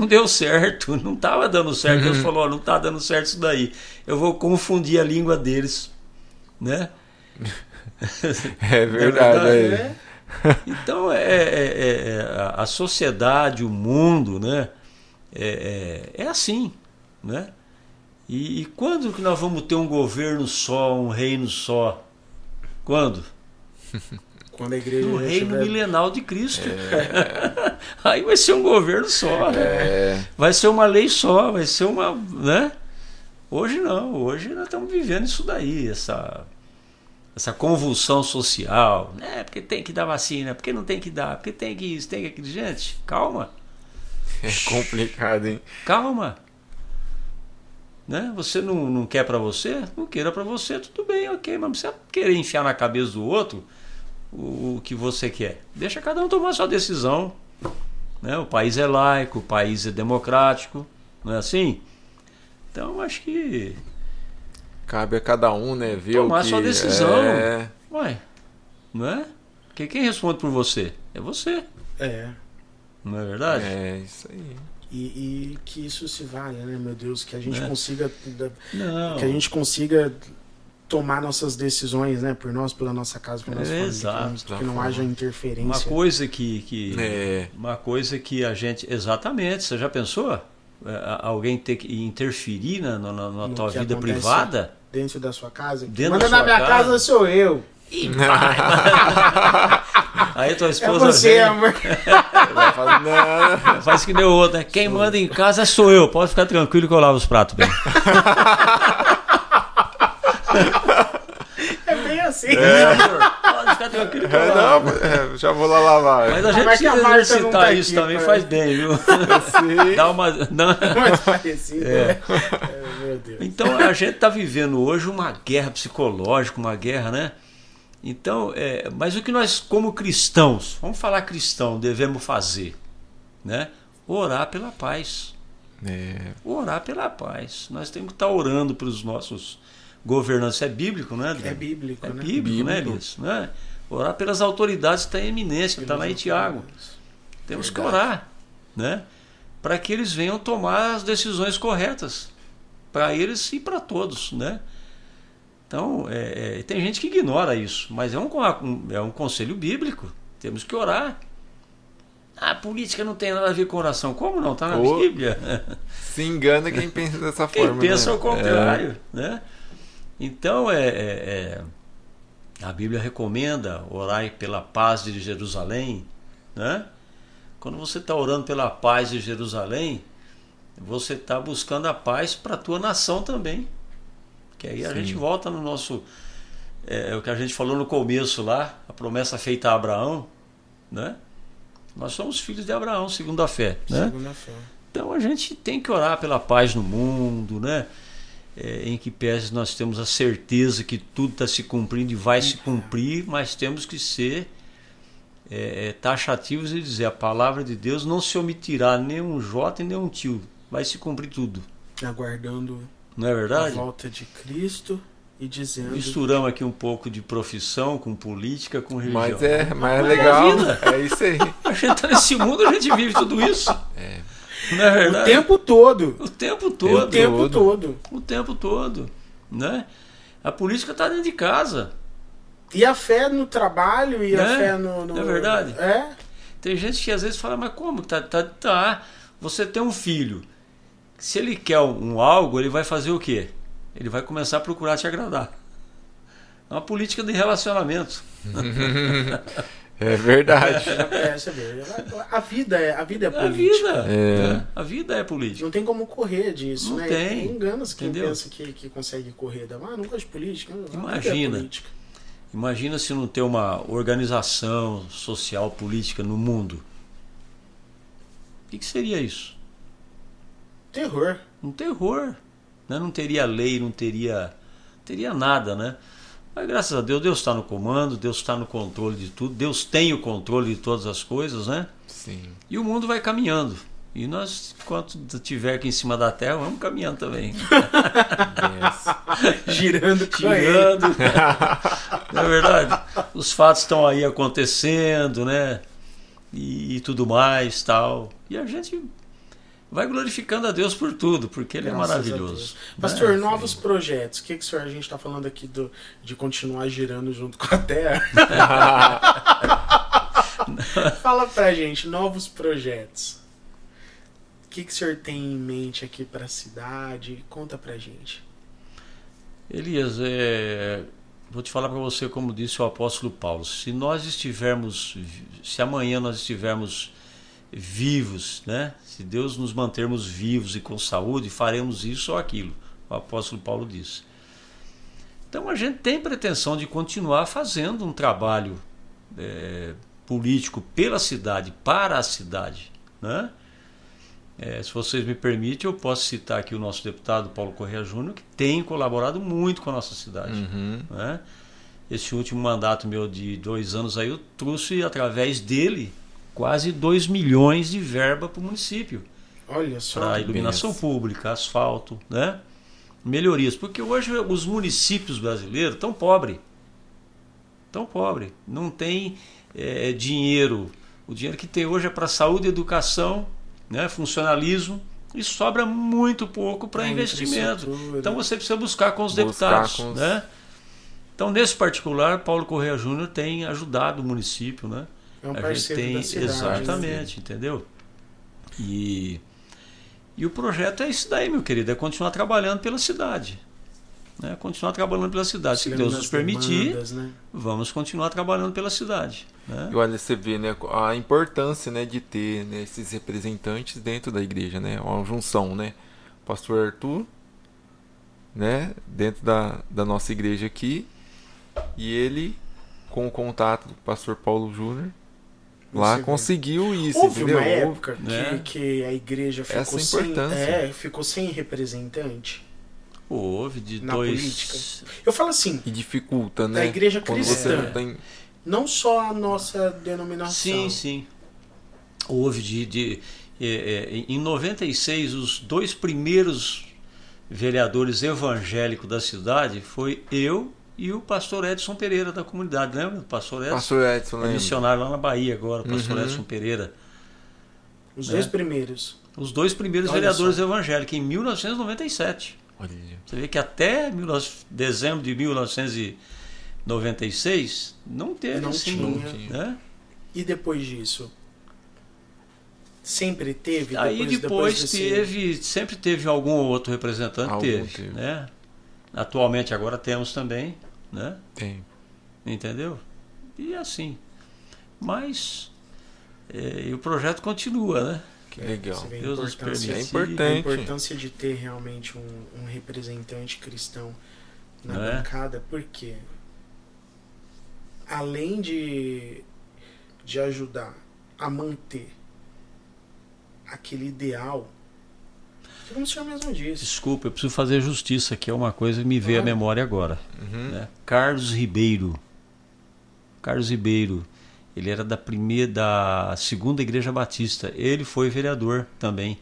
Não deu certo, [laughs] não estava dando certo. Uhum. Deus falou, ó, não está dando certo isso daí. Eu vou confundir a língua deles, né? [laughs] É verdade. verdade, é. Então é, é- é- a- a sociedade, o mundo, né? É, é- é assim, né? E, e quando que nós vamos ter um governo só, um reino só? Quando? [laughs] Quando a igreja No reino tiver- milenal de Cristo. [laughs] Aí vai ser um governo só, né? É, vai ser uma lei só, vai ser uma, né? Hoje não, hoje nós estamos vivendo isso daí, essa essa convulsão social, né? Porque tem que dar vacina, porque não tem que dar, porque tem que isso, tem que aquilo. Gente, calma, é complicado, hein? calma. Né? Você não, não quer para você? Não queira para você, tudo bem, ok, mas não precisa querer enfiar na cabeça do outro o, o que você quer. Deixa cada um tomar sua decisão. Né? O país é laico, o país é democrático, não é assim? Então acho que. Cabe a cada um, né? Ver Tomar o que... sua decisão. É, Ué, não é? Porque quem responde por você? É você, É. não é verdade? é isso aí. E, e que isso se valha, né, meu Deus? Que a gente É. consiga. Não. Que a gente consiga tomar nossas decisões, né? Por nós, pela nossa casa, pela nossa É, família. exato. Que, não- que não haja Uma interferência. coisa que, que É. uma coisa que a gente exatamente. Você já pensou? É, alguém ter que interferir na, na, na No tua vida privada? Dentro da sua casa. Dentro Manda da na minha casa? casa sou eu. Ih. [laughs] Aí tua É esposa você, vem, amor. [laughs] Não, faz que nem o outro, né? Quem manda em casa sou eu. Pode ficar tranquilo que eu lavo os pratos bem. [laughs] É assim. Pode ficar tranquilo é, não, é, já vou lá lavar. Mas a gente é a precisa não exercitar tá isso aqui, também, pai? faz bem, viu? Sim. [laughs] Dá uma. dá- Mais parecido, É. né? É, meu Deus. Então a gente está vivendo hoje uma guerra psicológica, uma guerra, né? Então, é, mas o que nós, como cristãos, vamos falar cristão, devemos fazer, né? Orar pela paz. É, Orar pela paz. Nós temos que estar orando pelos nossos governantes. É bíblico, né, Adriano? É bíblico, É né? bíblico, né, Bíblico. Elias? Né? Orar pelas autoridades que está em eminência, que está lá em Tiago. Temos que Verdade. orar, né? Para que eles venham tomar as decisões corretas, para eles e para todos, né? Então, é, é, tem gente que ignora isso, mas é um, é um conselho bíblico. Temos que orar. Ah, a política não tem nada a ver com oração. Como não? Está na Bíblia. se engana quem pensa dessa Quem forma. pensa né? ao contrário, né? Então, é, é- é, a Bíblia recomenda orar pela paz de Jerusalém, né? Quando você está orando pela paz de Jerusalém, você está buscando a paz para a tua nação também. Que aí a Sim. gente volta no nosso. É, é o que a gente falou no começo lá, a promessa feita a Abraão, né? Nós somos filhos de Abraão, segundo a fé, né? Segunda fé. Então a gente tem que orar pela paz no mundo, né? É, em que pese nós temos a certeza que tudo está se cumprindo e vai se cumprir, mas temos que ser é, é, taxativos e dizer a palavra de Deus não se omitirá nem um jota e nem um tio, vai se cumprir tudo, Aguardando não é a verdade? volta de Cristo e dizendo. Misturamos aqui um pouco de profissão com política, com religião. Mas é, mas é é legal. a vida. É isso aí. A gente está nesse mundo, a gente vive tudo isso. É. Não é O verdade? tempo todo. o tempo O todo. tempo todo. o tempo todo, né? A política está dentro de casa. E a fé no trabalho e a Né? fé no, no- É verdade. É. Tem gente que às vezes fala, mas como? Tá, tá, tá. Você tem um filho. Se ele quer um algo, ele vai fazer o quê? Ele vai começar a procurar te agradar. É uma política de relacionamento. [laughs] É verdade. É. A vida é, a vida é É a política. vida. É. né? A vida é política. Não tem como correr disso, Não né? tem. Engana-se quem Entendeu? pensa que, que consegue correr. da- Ah, não gosto de política. Vida Imagina. É política. Imagina se não ter uma organização social, política no mundo. O que, que seria isso? Terror. um terror. Né? Não teria lei, não teria, teria nada, né? Mas graças a Deus, Deus está no comando, Deus está no controle de tudo, Deus tem o controle de todas as coisas, né? Sim. E o mundo vai caminhando. E nós, enquanto tiver aqui em cima da terra, vamos caminhando também. [laughs] Yes. Girando. Tirando. Não é verdade? Os fatos estão aí acontecendo, né? E, e tudo mais, tal. E a gente vai glorificando a Deus por tudo, porque Ele é Graças a maravilhoso. Deus. né? Pastor, novos projetos. O que, que o senhor, a gente está falando aqui do, de continuar girando junto com a Terra? [laughs] Fala pra gente, novos projetos. O que, que o senhor tem em mente aqui pra cidade? Conta pra gente. Elias, é, vou te falar para você como disse o apóstolo Paulo. Se nós estivermos, se amanhã nós estivermos vivos, né? Se Deus nos mantermos vivos e com saúde, faremos isso ou aquilo. O apóstolo Paulo disse. Então a gente tem pretensão de continuar fazendo um trabalho é, político pela cidade, para a cidade, né? É, se vocês me permitem, eu posso citar aqui o nosso deputado Paulo Correa Júnior, que tem colaborado muito com a nossa cidade. Uhum. né? Esse último mandato meu de dois anos aí, eu trouxe através dele quase 2 milhões de verba para o município, Olha só. para iluminação benção. pública, asfalto, né? melhorias. Porque hoje os municípios brasileiros estão pobres. Estão pobres. Não tem eh, dinheiro. O dinheiro que tem hoje é para saúde, educação né, funcionalismo, e sobra muito pouco para Pra investimento. Então você precisa buscar com os Buscar deputados. com os- Né? Então, nesse particular, Paulo Correia Júnior tem ajudado o município. Né? É um a gente parceiro tem da cidade. né? exatamente, entendeu? E, e o projeto é isso daí, meu querido, é continuar trabalhando pela cidade. Né? Continuar trabalhando pela cidade. Se Deus nos permitir, demandas, né? vamos continuar trabalhando pela cidade. Né? E olha, você vê né, a importância né, de ter né, esses representantes dentro da igreja, né? Uma junção, né? Pastor Arthur, né? Dentro da, da nossa igreja aqui. E ele, com o contato do pastor Paulo Júnior, lá vê. conseguiu isso, Houve entendeu? uma época Né? que, que a igreja ficou Essa sem, é, ficou sem representante. Houve de Na dois. política. Eu falo assim, E dificulta, né? Da igreja Quando você cristã. não tem. não só a nossa denominação. Sim, sim. Houve de. de é, é, em 96, os dois primeiros vereadores evangélicos da cidade foi eu e o pastor Edson Pereira da comunidade. Lembra? do pastor Edson? Pastor Edson, é missionário lá na Bahia agora, o pastor Uhum. Edson Pereira. Os Né? dois primeiros. Os dois primeiros Olha vereadores só. evangélicos, em 1997. Olha. Você vê que até 19 dezembro de 1996 não teve Não assim, tinha. né? E depois disso? Sempre teve? Aí depois, desse- teve, sempre teve algum outro representante, Algum teve, teve. né? Atualmente agora temos também, né? Tem. Entendeu? E assim. Mas é, e o projeto continua, né? Que É, legal. a Deus nos importância- É permite. A importante. importância de ter realmente um, um representante cristão na Não é? bancada, porque além de, de ajudar a manter aquele ideal, como o senhor mesmo disse, Desculpa, eu preciso fazer justiça aqui, é uma coisa que me veio à Claro. memória agora. Uhum. né? Carlos Ribeiro. Carlos Ribeiro, ele era da primeira, da segunda igreja batista. Ele foi vereador também.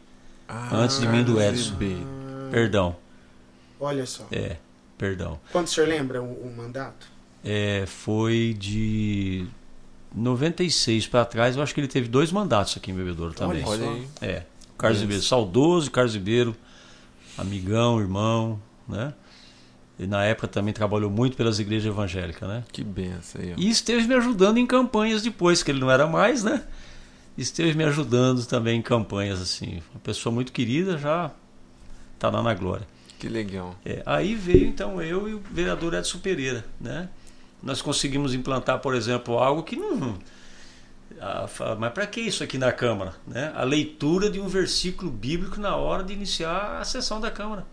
Ah, Antes de mim, do Edson. Ribeiro. Perdão, olha só. é, perdão. Quando o senhor lembra o, o mandato? É, foi de 96 para trás. Eu acho que ele teve dois mandatos aqui em Bebedouro também. Olha Olha só. aí. É, Carlos. Ribeiro, saudoso Carlos Ribeiro, amigão, irmão, né? E na época também trabalhou muito pelas igrejas evangélicas, né? Que benção aí, ó. E esteve me ajudando em campanhas depois, que ele não era mais, né? Esteve me ajudando também em campanhas, assim. Uma pessoa muito querida, já tá lá na glória. Que legal. É, aí veio então eu e o vereador Edson Pereira, né? Nós conseguimos implantar, por exemplo, algo que não. Ah, mas para que isso aqui na Câmara? Né? A leitura de um versículo bíblico na hora de iniciar a sessão da Câmara.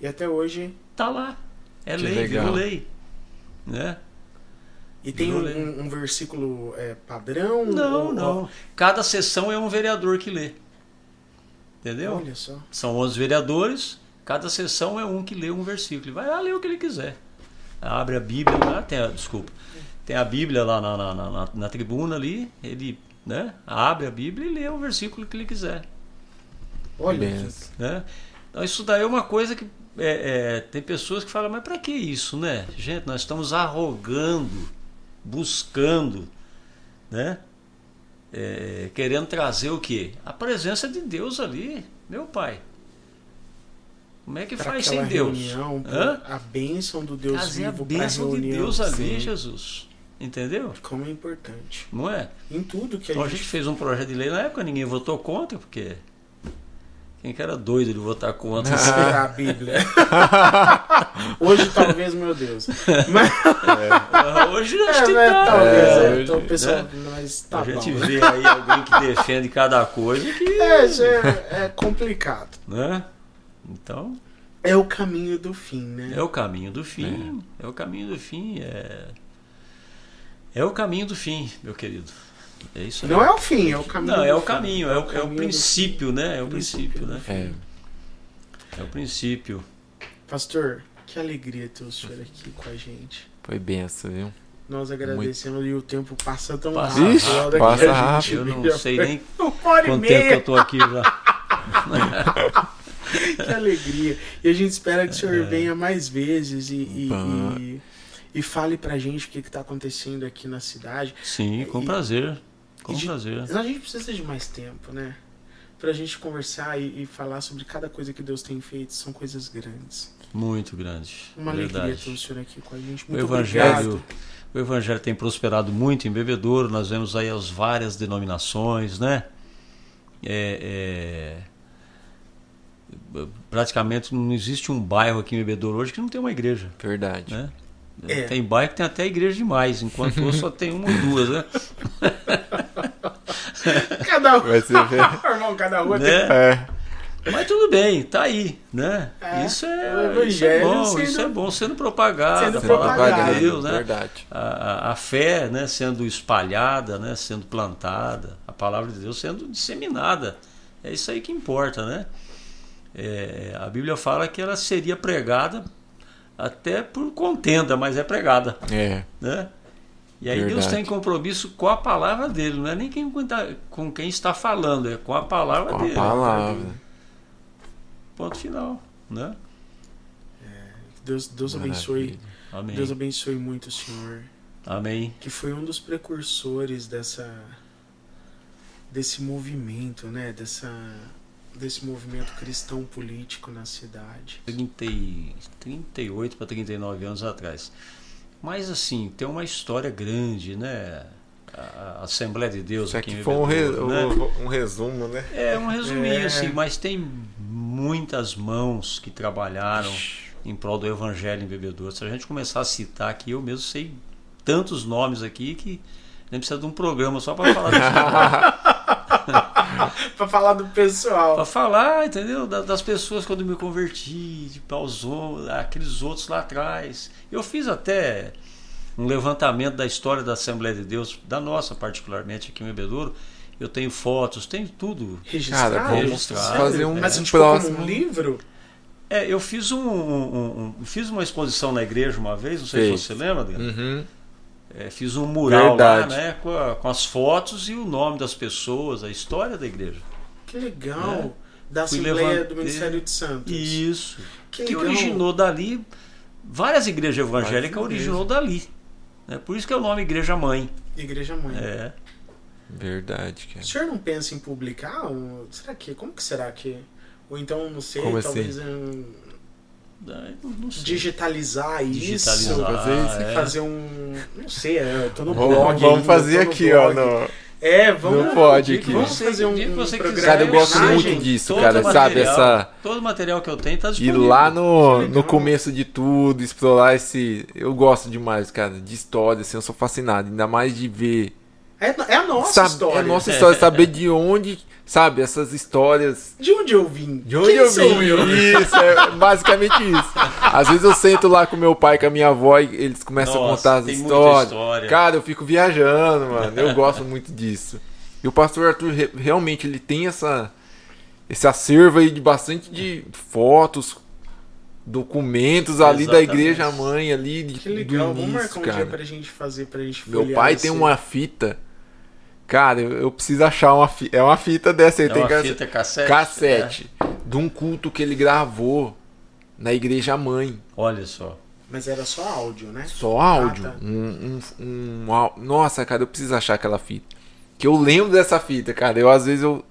E até hoje. Tá lá. É Que lei, legal. virou lei. Né? E tem um, lei. um- um versículo é, padrão? Não, Ou- não. Cada sessão é um vereador que lê. Entendeu? Olha só. São 11 vereadores, cada sessão é um que lê um versículo. Ele vai lá ler o que ele quiser. Abre a Bíblia lá, tem a, desculpa, tem a Bíblia lá na, na, na- na- na tribuna ali, ele né, abre a Bíblia e lê o versículo que ele quiser. Olha. Benção. Né? Então isso daí é uma coisa que é, é, tem pessoas que falam, mas para que isso, né? Gente, nós estamos arrogando, buscando, né? É, querendo trazer o quê? A presença de Deus ali, meu pai. Como é que Pra faz sem Deus? reunião, a bênção do Deus Trazer a vivo para bênção de. Deus ali, sim. Jesus. Entendeu? Como é importante. Não é? Em tudo que a Então a gente gente fez um projeto de lei na época, ninguém votou contra, porque quem que era doido de votar contra? Será a Bíblia. [laughs] Hoje talvez, meu Deus. Mas, Hoje acho é, que mas tá. talvez, É, é, hoje- então, pessoal, né? mas tá a gente bom. vê aí alguém que defende cada coisa que. É, é, é complicado. Né? Então, É o caminho do fim, né? é o caminho do fim. É, o caminho do fim. É... é o caminho do fim, meu querido. É isso aí. Não é o fim, é o caminho. Não, do é o fim. caminho, é o, é o do princípio, né? É o Princípio, né? É, É o princípio. Pastor, que alegria ter o senhor aqui com a gente. foi benção, viu? Nós agradecemos e o tempo passa tão Passa rápido. Ixi, que passa a rápido. Eu não sei nem [laughs] quanto tempo eu tô aqui já. [laughs] que alegria. E a gente espera que o senhor É. venha mais vezes e, e. e, fale pra gente o que está acontecendo aqui na cidade. Sim, com E- prazer. Com e de- prazer. A gente precisa de mais tempo, né? pra gente conversar e, e falar sobre cada coisa que Deus tem feito. São coisas grandes. Muito grande. Uma verdade. alegria ter o senhor aqui com a gente. O Muito evangelho, obrigado. o evangelho tem prosperado muito em Bebedouro. Nós vemos aí as várias denominações, né? É, é, praticamente não existe um bairro aqui em Bebedouro hoje que não tem uma igreja, Verdade. né? É. Tem bairro que tem até igreja demais, enquanto outro só tem uma ou duas, né? [laughs] Cada um. Vai ser ver. [laughs] Irmão, cada um tem Né? É. Mas tudo bem, tá aí, né? É, isso, é, isso é bom, sendo- isso é bom sendo propagado, sendo propagado. de Deus, né? Verdade. a, a- a fé né, sendo espalhada, né, sendo plantada, a palavra de Deus sendo disseminada. É isso aí que importa, né? É, a Bíblia fala que ela seria pregada até por contenda, mas é pregada, É. né? E aí Deus Verdade. tem compromisso com a palavra dele, não é nem quem, tá- com quem está falando, é com a palavra Com a dele. palavra. Ponto final, né? Deus, Deus abençoe. Amém. Deus abençoe muito o senhor. Amém. Que foi um dos precursores dessa. desse movimento, né? Dessa. Desse movimento cristão político na cidade. 30, e- 38 para 39 anos atrás. Mas assim, tem uma história grande, né? A Assembleia de Deus Isso aqui aqui foi um, re- né? um- um resumo, né? É um resuminho É. assim, mas tem muitas mãos que trabalharam em prol do evangelho em Bebedouro. Se a gente começar a citar aqui, eu mesmo sei tantos nomes aqui que nem precisa de um programa só para falar disso. [laughs] [laughs] pra falar do pessoal. Pra falar, entendeu? Da- Das pessoas quando me converti, tipo, aos, o- aqueles outros lá atrás. Eu fiz até um levantamento da história da Assembleia de Deus, da nossa particularmente aqui em Bebedouro. Eu tenho fotos, tenho tudo. Registrado? Cara, vamos Registrado. fazer um Mas um tipo, próximo. um livro? É, eu fiz um, um- um- fiz uma exposição na igreja uma vez, não sei Fez. se você lembra, Adriano. Uhum. É, fiz um mural Verdade. lá, né, com, a- com as fotos e o nome das pessoas, a história da igreja. Que legal. É. Da Fui Assembleia levantei- do Ministério de Santos. Isso. Que que originou dali várias igrejas evangélicas Várias originou dali. né? Por isso que é o nome Igreja Mãe. Igreja Mãe. É. Verdade, O cara. senhor não pensa em publicar? Será que? Como que será que? Ou então, não sei, Como assim? talvez um, Digitalizar, Digitalizar, isso. Fazer isso, é. Fazer um. Não sei, é, eu tô no Vamos, blog. vamos fazer aqui, ó. blog. No... É, vamos. Não pode aqui. Vamos fazer um, um você programa. Cara, eu gosto muito disso, cara. Sabe, material- essa. Todo material que eu tenho Ir disponível. lá no, no começo de tudo, explorar esse. Eu gosto demais, cara, de história, assim, eu sou fascinado. Ainda mais de ver. É, é a nossa sabe, história. É a nossa história, [laughs] saber de onde, sabe, essas histórias. De onde eu vim? De onde Quem eu sou vim? eu? Isso, é basicamente isso. Às vezes eu sento lá com meu pai, com a minha avó, e eles começam a Nossa, contar as tem muita histórias. história. Cara, eu fico viajando, mano. Eu gosto muito disso. E o pastor Arthur re- realmente ele tem essa esse acervo aí de bastante de fotos, documentos ali da Exatamente. igreja mãe ali de, Que legal, do vamos marcar um cara. dia pra gente fazer, pra gente Meu pai esse- tem uma fita. Cara, eu, eu preciso achar uma fita. É uma fita dessa aí, É tem uma que fita cassete. cassete de um culto que ele gravou na igreja mãe. É. Olha só. Mas era só áudio, né? Só áudio. Ah, tá. um, um, um Nossa, cara, eu preciso achar aquela fita. Que eu lembro dessa fita, cara. Eu às vezes eu,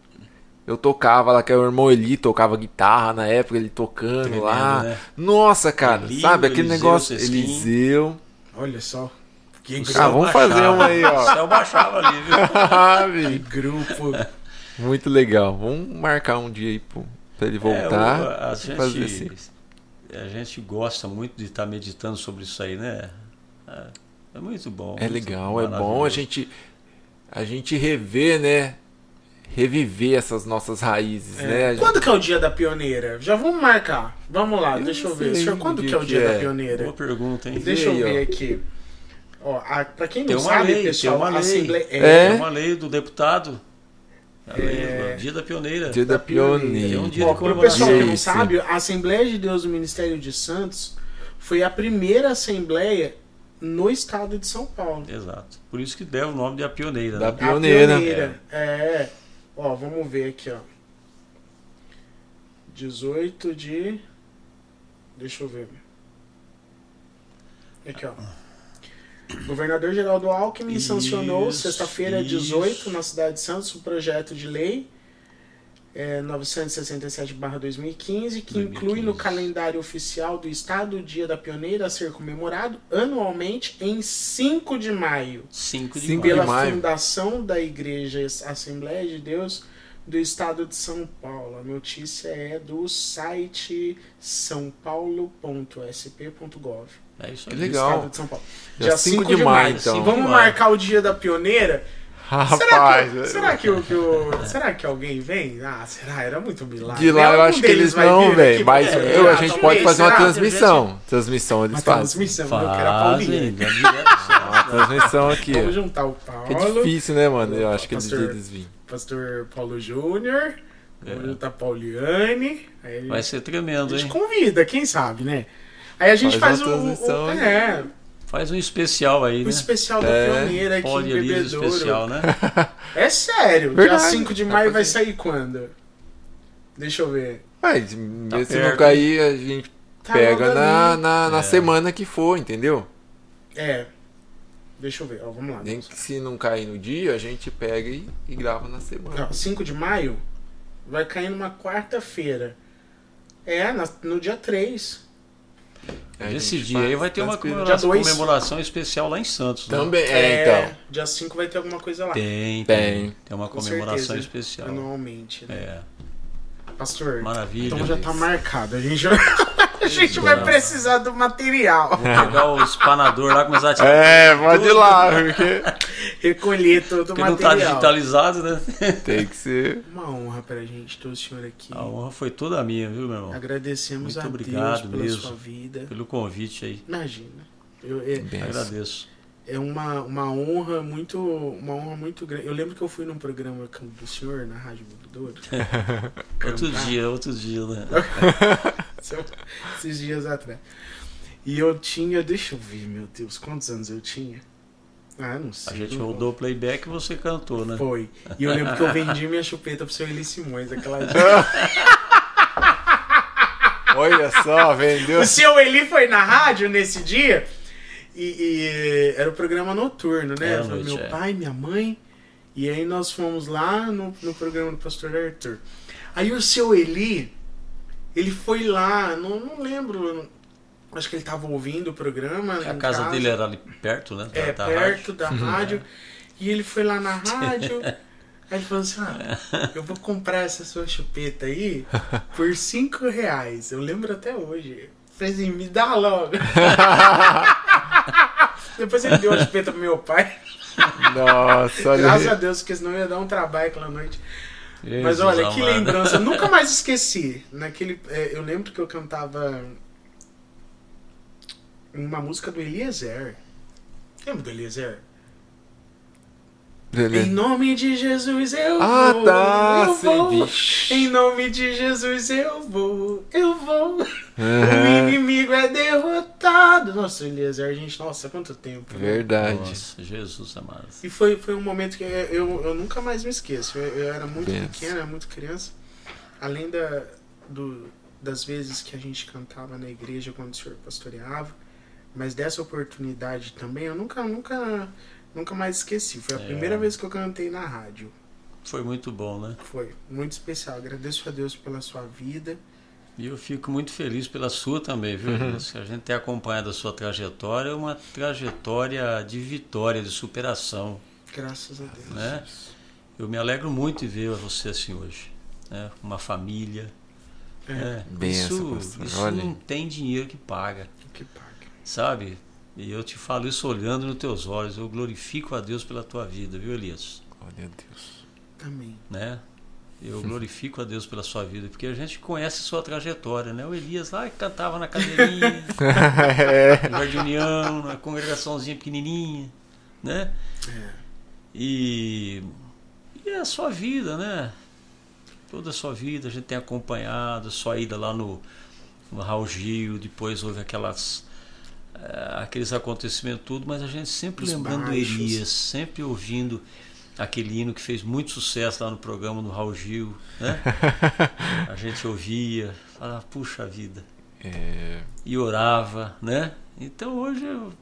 eu tocava lá, que o irmão Eli tocava guitarra na época, ele tocando Tremendo, lá. né? Nossa, cara, Eli, sabe aquele Eliseu, negócio. Sesquim. Eliseu. Olha só. Que O grupo. Ah, vamos baixava. fazer uma aí, ó. [laughs] O céu baixava ali, viu? [laughs] Ah, Que grupo. Muito legal. Vamos marcar um dia aí pro, pra ele voltar. É, o- a, e fazer assim. gente, a gente gosta muito de estar meditando sobre isso aí, né? É, é muito bom. É muito legal, é bom a gente a gente rever, né? Reviver essas nossas raízes, né? A gente- Quando que é o dia da pioneira? Já vamos marcar. Vamos lá, Eu deixa eu ver. Senhor, quando que que é o que dia é. da pioneira? Boa pergunta, hein? Deixa eu aí, ó. ver aqui. Ó, a, pra quem não Tem uma sabe, lei, pessoal, tem uma a lei. Assembleia. É. É uma lei do deputado. A lei, É. o Dia da Pioneira. Dia da pioneira. É um dia Ó, de pro pessoal que não sabe, a Assembleia de Deus do Ministério de Santos foi a primeira assembleia no estado de São Paulo. Exato. Por isso que deu o nome de a pioneira. Da né? Pioneira. A pioneira. É. Ó, vamos ver aqui, ó. 18 de. Deixa eu ver. Aqui, ó. Governador Geraldo Alckmin Isso, sancionou sexta-feira, isso. 18, na cidade de Santos, o projeto de lei é, 967-2015, que 2015. inclui no calendário oficial do Estado o Dia da Pioneira a ser comemorado anualmente em 5 de maio, 5 de Cinco maio. pela maio. fundação da Igreja Assembleia de Deus do Estado de São Paulo. A notícia é do site sãopaulo.sp.gov. É isso Que aí. do legal. De São Paulo. Dia 5 de maio, então. Cinco Vamos de maio. marcar o dia da pioneira? [laughs] Rapaz, será que, será que, o, que o- será que alguém vem? Ah, será? Era muito milagre. de lá eu Algum acho que eles não, aqui? Mas É, eu, a ah, gente talvez, pode fazer uma será? transmissão. Transmissão eles Uma fazem. transmissão, eu quero a Fazem, Paulinha. Uma transmissão aqui. Vamos juntar o Que é Paulo, difícil, né, mano? Eu acho que eles, Pastor. eles vêm. pastor Paulo Júnior, vamos É. juntar a Pauliane. Aí Vai ser tremendo, a hein? gente convida, quem sabe, né? Aí a gente Faz faz, o- né? é, Faz um especial aí, o né? especial da É, pioneira aqui em Bebedouro. especial, né? [laughs] É sério, Verdade. dia 5 de maio vai sair quando? Deixa eu ver. Mas, mesmo se não cair, a gente Tá pega na, na, na É. semana que for, entendeu? É. Deixa eu ver, ó, vamos lá. Nem que se não cair no dia, a gente pega e, e grava na semana. Ó, 5 de maio vai cair numa quarta-feira. É, na- no dia 3. Nesse gente dia aí faz vai ter uma comemoração, comemoração especial lá em Santos. né? Também, é, então. Dia 5 vai ter alguma coisa lá. Tem, Tem. tem. Tem uma Com comemoração certeza, especial. Anualmente. Né? É, Pastor, maravilha. então já tá marcado. A gente, [laughs] a gente vai Exato. precisar do material. Vou pegar o espanador lá e começar a tirar. É, pode ir lá, porque [laughs] Recolher todo o Porque não tá material. digitalizado, né? tem que ser. Uma honra pra gente ter o senhor aqui. A honra foi toda minha, viu, meu irmão? Agradecemos Muito a obrigado Deus pela mesmo. sua vida. Pelo convite aí. Imagina. Eu, é, Bem, Agradeço. é uma, uma honra muito uma honra muito grande. Eu lembro que eu fui num programa do senhor na Rádio Bebedouro. [laughs] Outro dia, outro dia, né? [laughs] Esses dias atrás. E eu tinha, deixa eu ver, meu Deus, quantos anos eu tinha? Ah, não A sei. gente não- rodou o playback e você cantou, né? Foi. E eu lembro que eu vendi minha chupeta pro seu Eli Simões aquela dia. [laughs] Olha só, vendeu. O seu Eli foi na rádio nesse dia e, e era o programa noturno, né? Foi noite, meu é. pai, minha mãe. E aí nós fomos lá no, no programa do pastor Arthur. Aí o seu Eli, ele foi lá, não, não lembro. Acho que ele tava ouvindo o programa. A em casa dele era ali perto, né? da- é, da perto rádio. da rádio. E ele foi lá na [laughs] rádio. Aí ele falou assim: ah, [laughs] eu vou comprar essa sua chupeta aí por 5 reais. Eu lembro até hoje. Falei assim, me dá logo. [laughs] Depois ele deu a chupeta pro meu pai. Nossa, olha Graças a. Deus, porque senão ia dar um trabalho aquela noite. Jesus Mas olha, que amado. lembrança. Eu nunca [laughs] mais esqueci. Naquele, é, eu lembro que eu cantava uma música do Eliezer. Lembra do Eliezer? Em Beleza. nome de Jesus eu Ah, vou. tá, Eu vou. vixe. Em nome de Jesus eu vou. Eu vou. O Aham, inimigo é derrotado. Nossa, Eliezer, gente, nossa, quanto tempo. né? Verdade. Nossa, Jesus amado. E foi, foi um momento que eu, eu nunca mais me esqueço. Eu, eu era muito Benção. pequena, era muito criança. Além da, do, das vezes que a gente cantava na igreja quando o senhor pastoreava. Mas dessa oportunidade também, eu nunca, nunca, nunca mais esqueci. Foi a É. primeira vez que eu cantei na rádio. Foi muito bom, né? Foi muito especial. Agradeço a Deus pela sua vida. E eu fico muito feliz pela sua também, viu? Uhum. A gente tem acompanhado a sua trajetória, é uma trajetória de vitória, de superação, Graças a Deus. né? Eu me alegro muito em ver você assim hoje, né? Uma família, É, né? Benção, Isso, isso Olha não tem dinheiro que paga, que paga. sabe? E eu te falo isso olhando nos teus olhos. Eu glorifico a Deus pela tua vida, viu, Elias? Olha Deus. Amém. né? Eu glorifico a Deus pela sua vida, porque a gente conhece a sua trajetória, né? O Elias lá que cantava na cadeirinha, é. [laughs] no Jardim União, na congregaçãozinha pequenininha, né? É. E, e é a sua vida, né? Toda a sua vida a gente tem acompanhado, a sua ida lá no, no Raul Gil, depois houve aquelas aqueles acontecimentos tudo, mas a gente sempre Os lembrando do baixos. Elias, sempre ouvindo aquele hino que fez muito sucesso lá no programa do Raul Gil, né? [laughs] A gente ouvia, falava, puxa vida, É. e orava, né? Então hoje eu,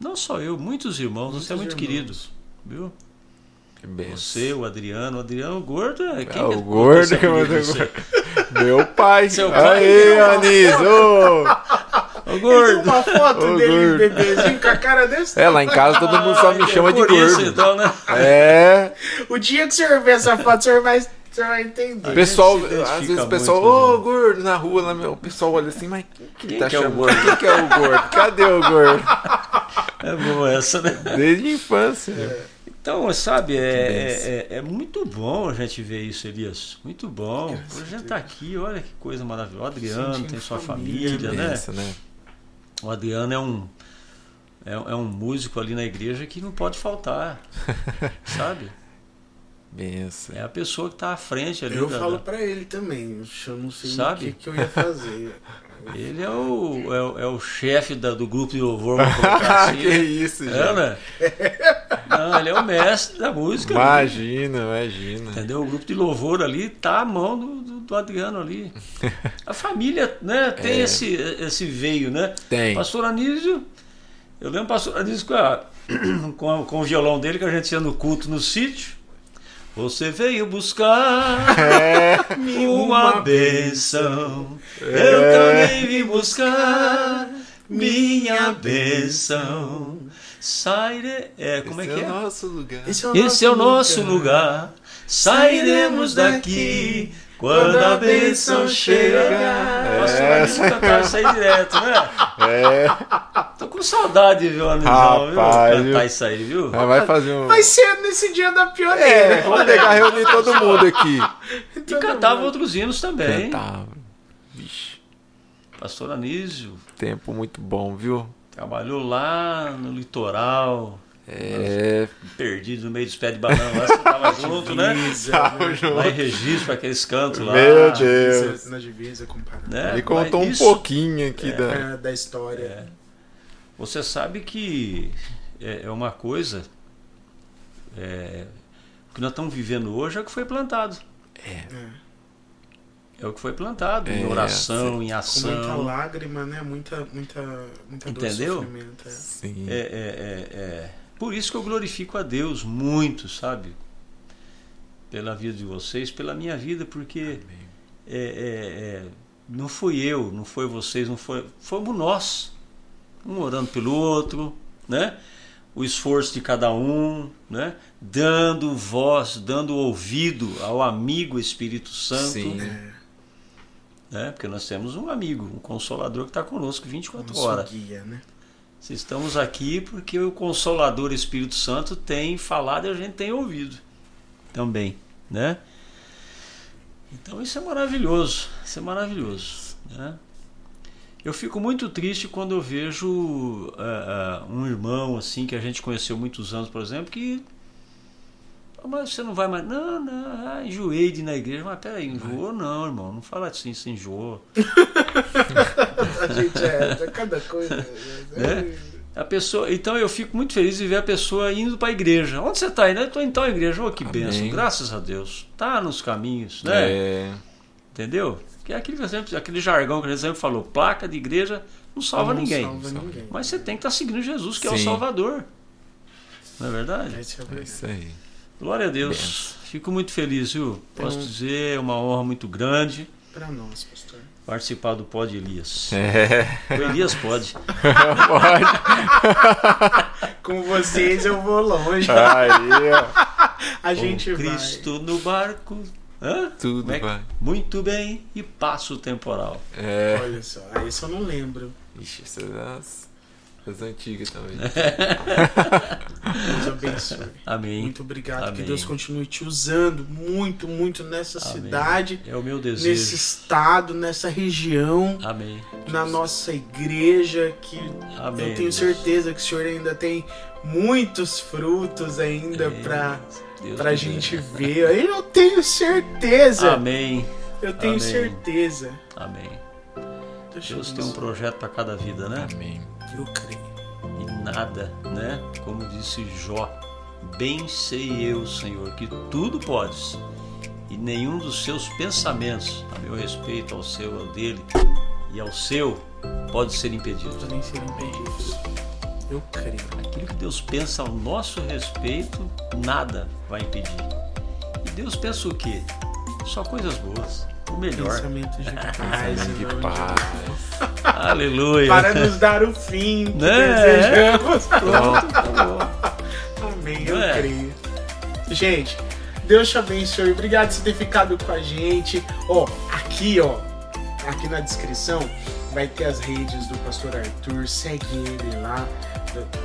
não só eu, muitos irmãos, você é muito Muitos querido, irmãos. viu? Que benção. Você, o Adriano. O Adriano gordo é quem É, o gordo que mandou em você? Meu pai. Seu pai. Aí, Anis. [laughs] ô! Ô, Tem gordo. uma foto Ô, dele, gordo. bebezinho, com a cara desse. É, lá em casa todo mundo só me Ah, [laughs] chama é de por isso, gordo. então, né? É. O dia que o senhor ver essa foto, o senhor vai, senhor vai entender. O pessoal, às vezes o pessoal, ô gente? gordo, na rua, lá, meu, o pessoal olha assim, mas quem que Quem tá que é o chamando? gordo? Quem que é o gordo? Cadê o gordo? [laughs] É boa essa, né? Desde a infância. Então, sabe, é, é, é- é muito bom a gente ver isso, Elias. Muito bom. A gente tá aqui, olha que coisa maravilhosa. O Adriano tem sua família, família, né? Benção, né? O Adriano é um, é, é um músico ali na igreja que não pode faltar, [laughs] sabe? Benção. É a pessoa que tá à frente ali. Eu da- falo pra ele também. Eu não sei Sabe? o que, que eu ia fazer. [laughs] Ele é o, é, o- é o chefe da- do grupo de louvor, [laughs] assim. que isso, gente. É, né? Não, ele é o mestre da música. né? Imagina, imagina. Entendeu? O grupo de louvor ali tá à mão do, do, do Adriano ali. [laughs] A família, né, tem É. esse, esse veio, né? Tem. Pastor Anísio, eu lembro o pastor Anísio com, a- [clears throat] com, com o violão dele que a gente ia no culto no sítio. Você veio buscar [laughs] É, uma bênção. Eu É. também vim buscar minha bênção. Saire... É, como é esse que é é? o nosso lugar. Esse é o nosso lugar. Sairemos daqui quando a bênção chegar. Pastor Anísio cantava isso aí direto, né? É, Tô com saudade, viu, Anísio? viu? Cantar viu? isso aí, viu? mas vai fazer um. Vai ser nesse dia da É, pioneira. vamos pegar reunir todo mundo aqui. E cantava outros hinos também. Cantava. Vixe, Pastor Anísio tempo muito bom, viu? trabalhou lá no litoral, É, perdido no meio dos pés de banana. Lá você tava [laughs] junto, né? Tava né? junto. Lá em registro, aqueles cantos lá. Meu Deus. Na divisa comparado. Né? Ele contou Mas um isso- pouquinho aqui da. É, da história. Você sabe que é é uma coisa. é, o que nós estamos vivendo hoje é o que foi plantado. É. É o que foi plantado. em É, oração, em Com muita ação. lágrima, né? Muita, muita, muita dor Entendeu? sofrimento. É. Sim. É, é, é, é. Por isso que eu glorifico a Deus muito, sabe? Pela vida de vocês, pela minha vida, porque é, é, é, não fui eu, não foi vocês, não foi, fomos nós, um orando pelo outro, né? O esforço de cada um, né? Dando voz, dando ouvido ao amigo Espírito Santo, Sim. É. né? Porque nós temos um amigo, um consolador que está conosco 24 Nosso horas. guia, né? Estamos aqui porque o Consolador Espírito Santo tem falado e a gente tem ouvido também, né? Então isso é maravilhoso, isso é maravilhoso, né? Eu fico muito triste quando eu vejo ah, ah, um irmão assim que a gente conheceu muitos anos, por exemplo, que "Ah, mas você não vai mais. Não, não, ah, enjoei de ir na igreja. Mas peraí, enjoou não, irmão. Não fala assim, você enjoou. [laughs] A gente é, é cada coisa. Né? A pessoa, então eu fico muito feliz de ver a pessoa indo para a igreja. Onde você está indo? Eu estou em tal igreja. Oh, que Amém. benção, graças a Deus. Tá nos caminhos, né? É, Entendeu? Que é aquele, sempre- aquele jargão que a gente sempre falou: placa de igreja não salva Não ninguém. salva ninguém. Mas você tem que estar seguindo Jesus, que é o Sim. Salvador. Não é verdade? É é verdade. isso aí. Glória a Deus. Benção. Fico muito feliz, viu? Posso Então- dizer, é uma honra muito grande Pra nós, pastor. participar do Pod Elias. É, O Elias pode. [laughs] pode. Com vocês eu vou longe. Aí, ó. A gente o Cristo no barco. Hã? Tudo é que- vai. Muito bem, e passo temporal. vai. É. Olha só, isso eu não lembro. Ixi, essas são as, as antigas também. [laughs] Deus abençoe. Amém. Muito obrigado. Que Amém. Deus continue te usando muito, muito nessa Amém. cidade, É o meu desejo. nesse estado, nessa região, Amém. na nossa igreja, que Amém. eu tenho Deus. certeza que o Senhor ainda tem muitos frutos ainda É, pra, Deus gente ver. Eu tenho certeza. Amém. Eu tenho Amém. certeza. Amém. Deixa Deus eu tem um projeto para cada vida, né? Amém. Eu creio. E nada, né? Como disse Jó, bem sei eu, Senhor, que tudo podes, e nenhum dos seus pensamentos, a meu respeito, ao seu, ao dele e ao seu, pode ser impedido. podem ser impedidos. Eu creio. Aquilo que Deus pensa ao nosso respeito, nada vai impedir. E Deus pensa o quê? Só coisas boas. O melhor. Pensamento de [laughs] paz. De paz. Aleluia. Para nos dar o fim que Né? desejamos. Amém, eu É. creio. Gente, Deus te abençoe. Obrigado por você ter ficado com a gente. Ó, aqui, ó, aqui na descrição vai ter as redes do pastor Arthur. Segue ele lá.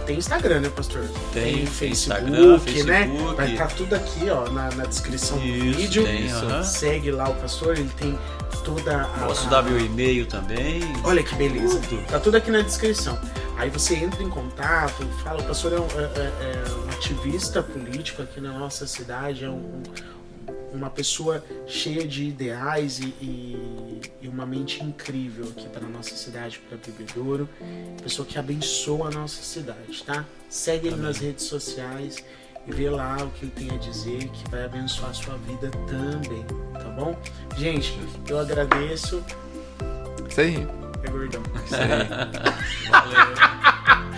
Tem Instagram, né, pastor? Tem, tem Facebook, Instagram, né? Facebook. Vai estar tudo aqui, ó, na, na descrição do Isso, vídeo. tem, aham. Segue lá o pastor, ele tem toda a. Posso dar meu e-mail também. Olha que beleza. Tudo. Tá tudo aqui na descrição. Aí você entra em contato, fala, o pastor é um, é- é- é um ativista político aqui na nossa cidade, é um- uma pessoa cheia de ideais e, e- e uma mente incrível aqui para nossa cidade, para Bebedouro. Pessoa que abençoa a nossa cidade, tá? Segue ele nas redes sociais e vê lá o que ele tem a dizer, que vai abençoar a sua vida também, tá bom? Gente, eu agradeço. Isso aí. É gordão. Isso aí.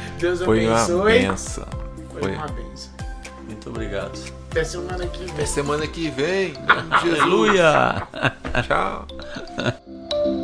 [laughs] Deus Foi uma benção. Foi Foi. uma benção. Muito obrigado. Até semana que vem. Até semana que vem. [laughs] Aleluia! Tchau. [laughs]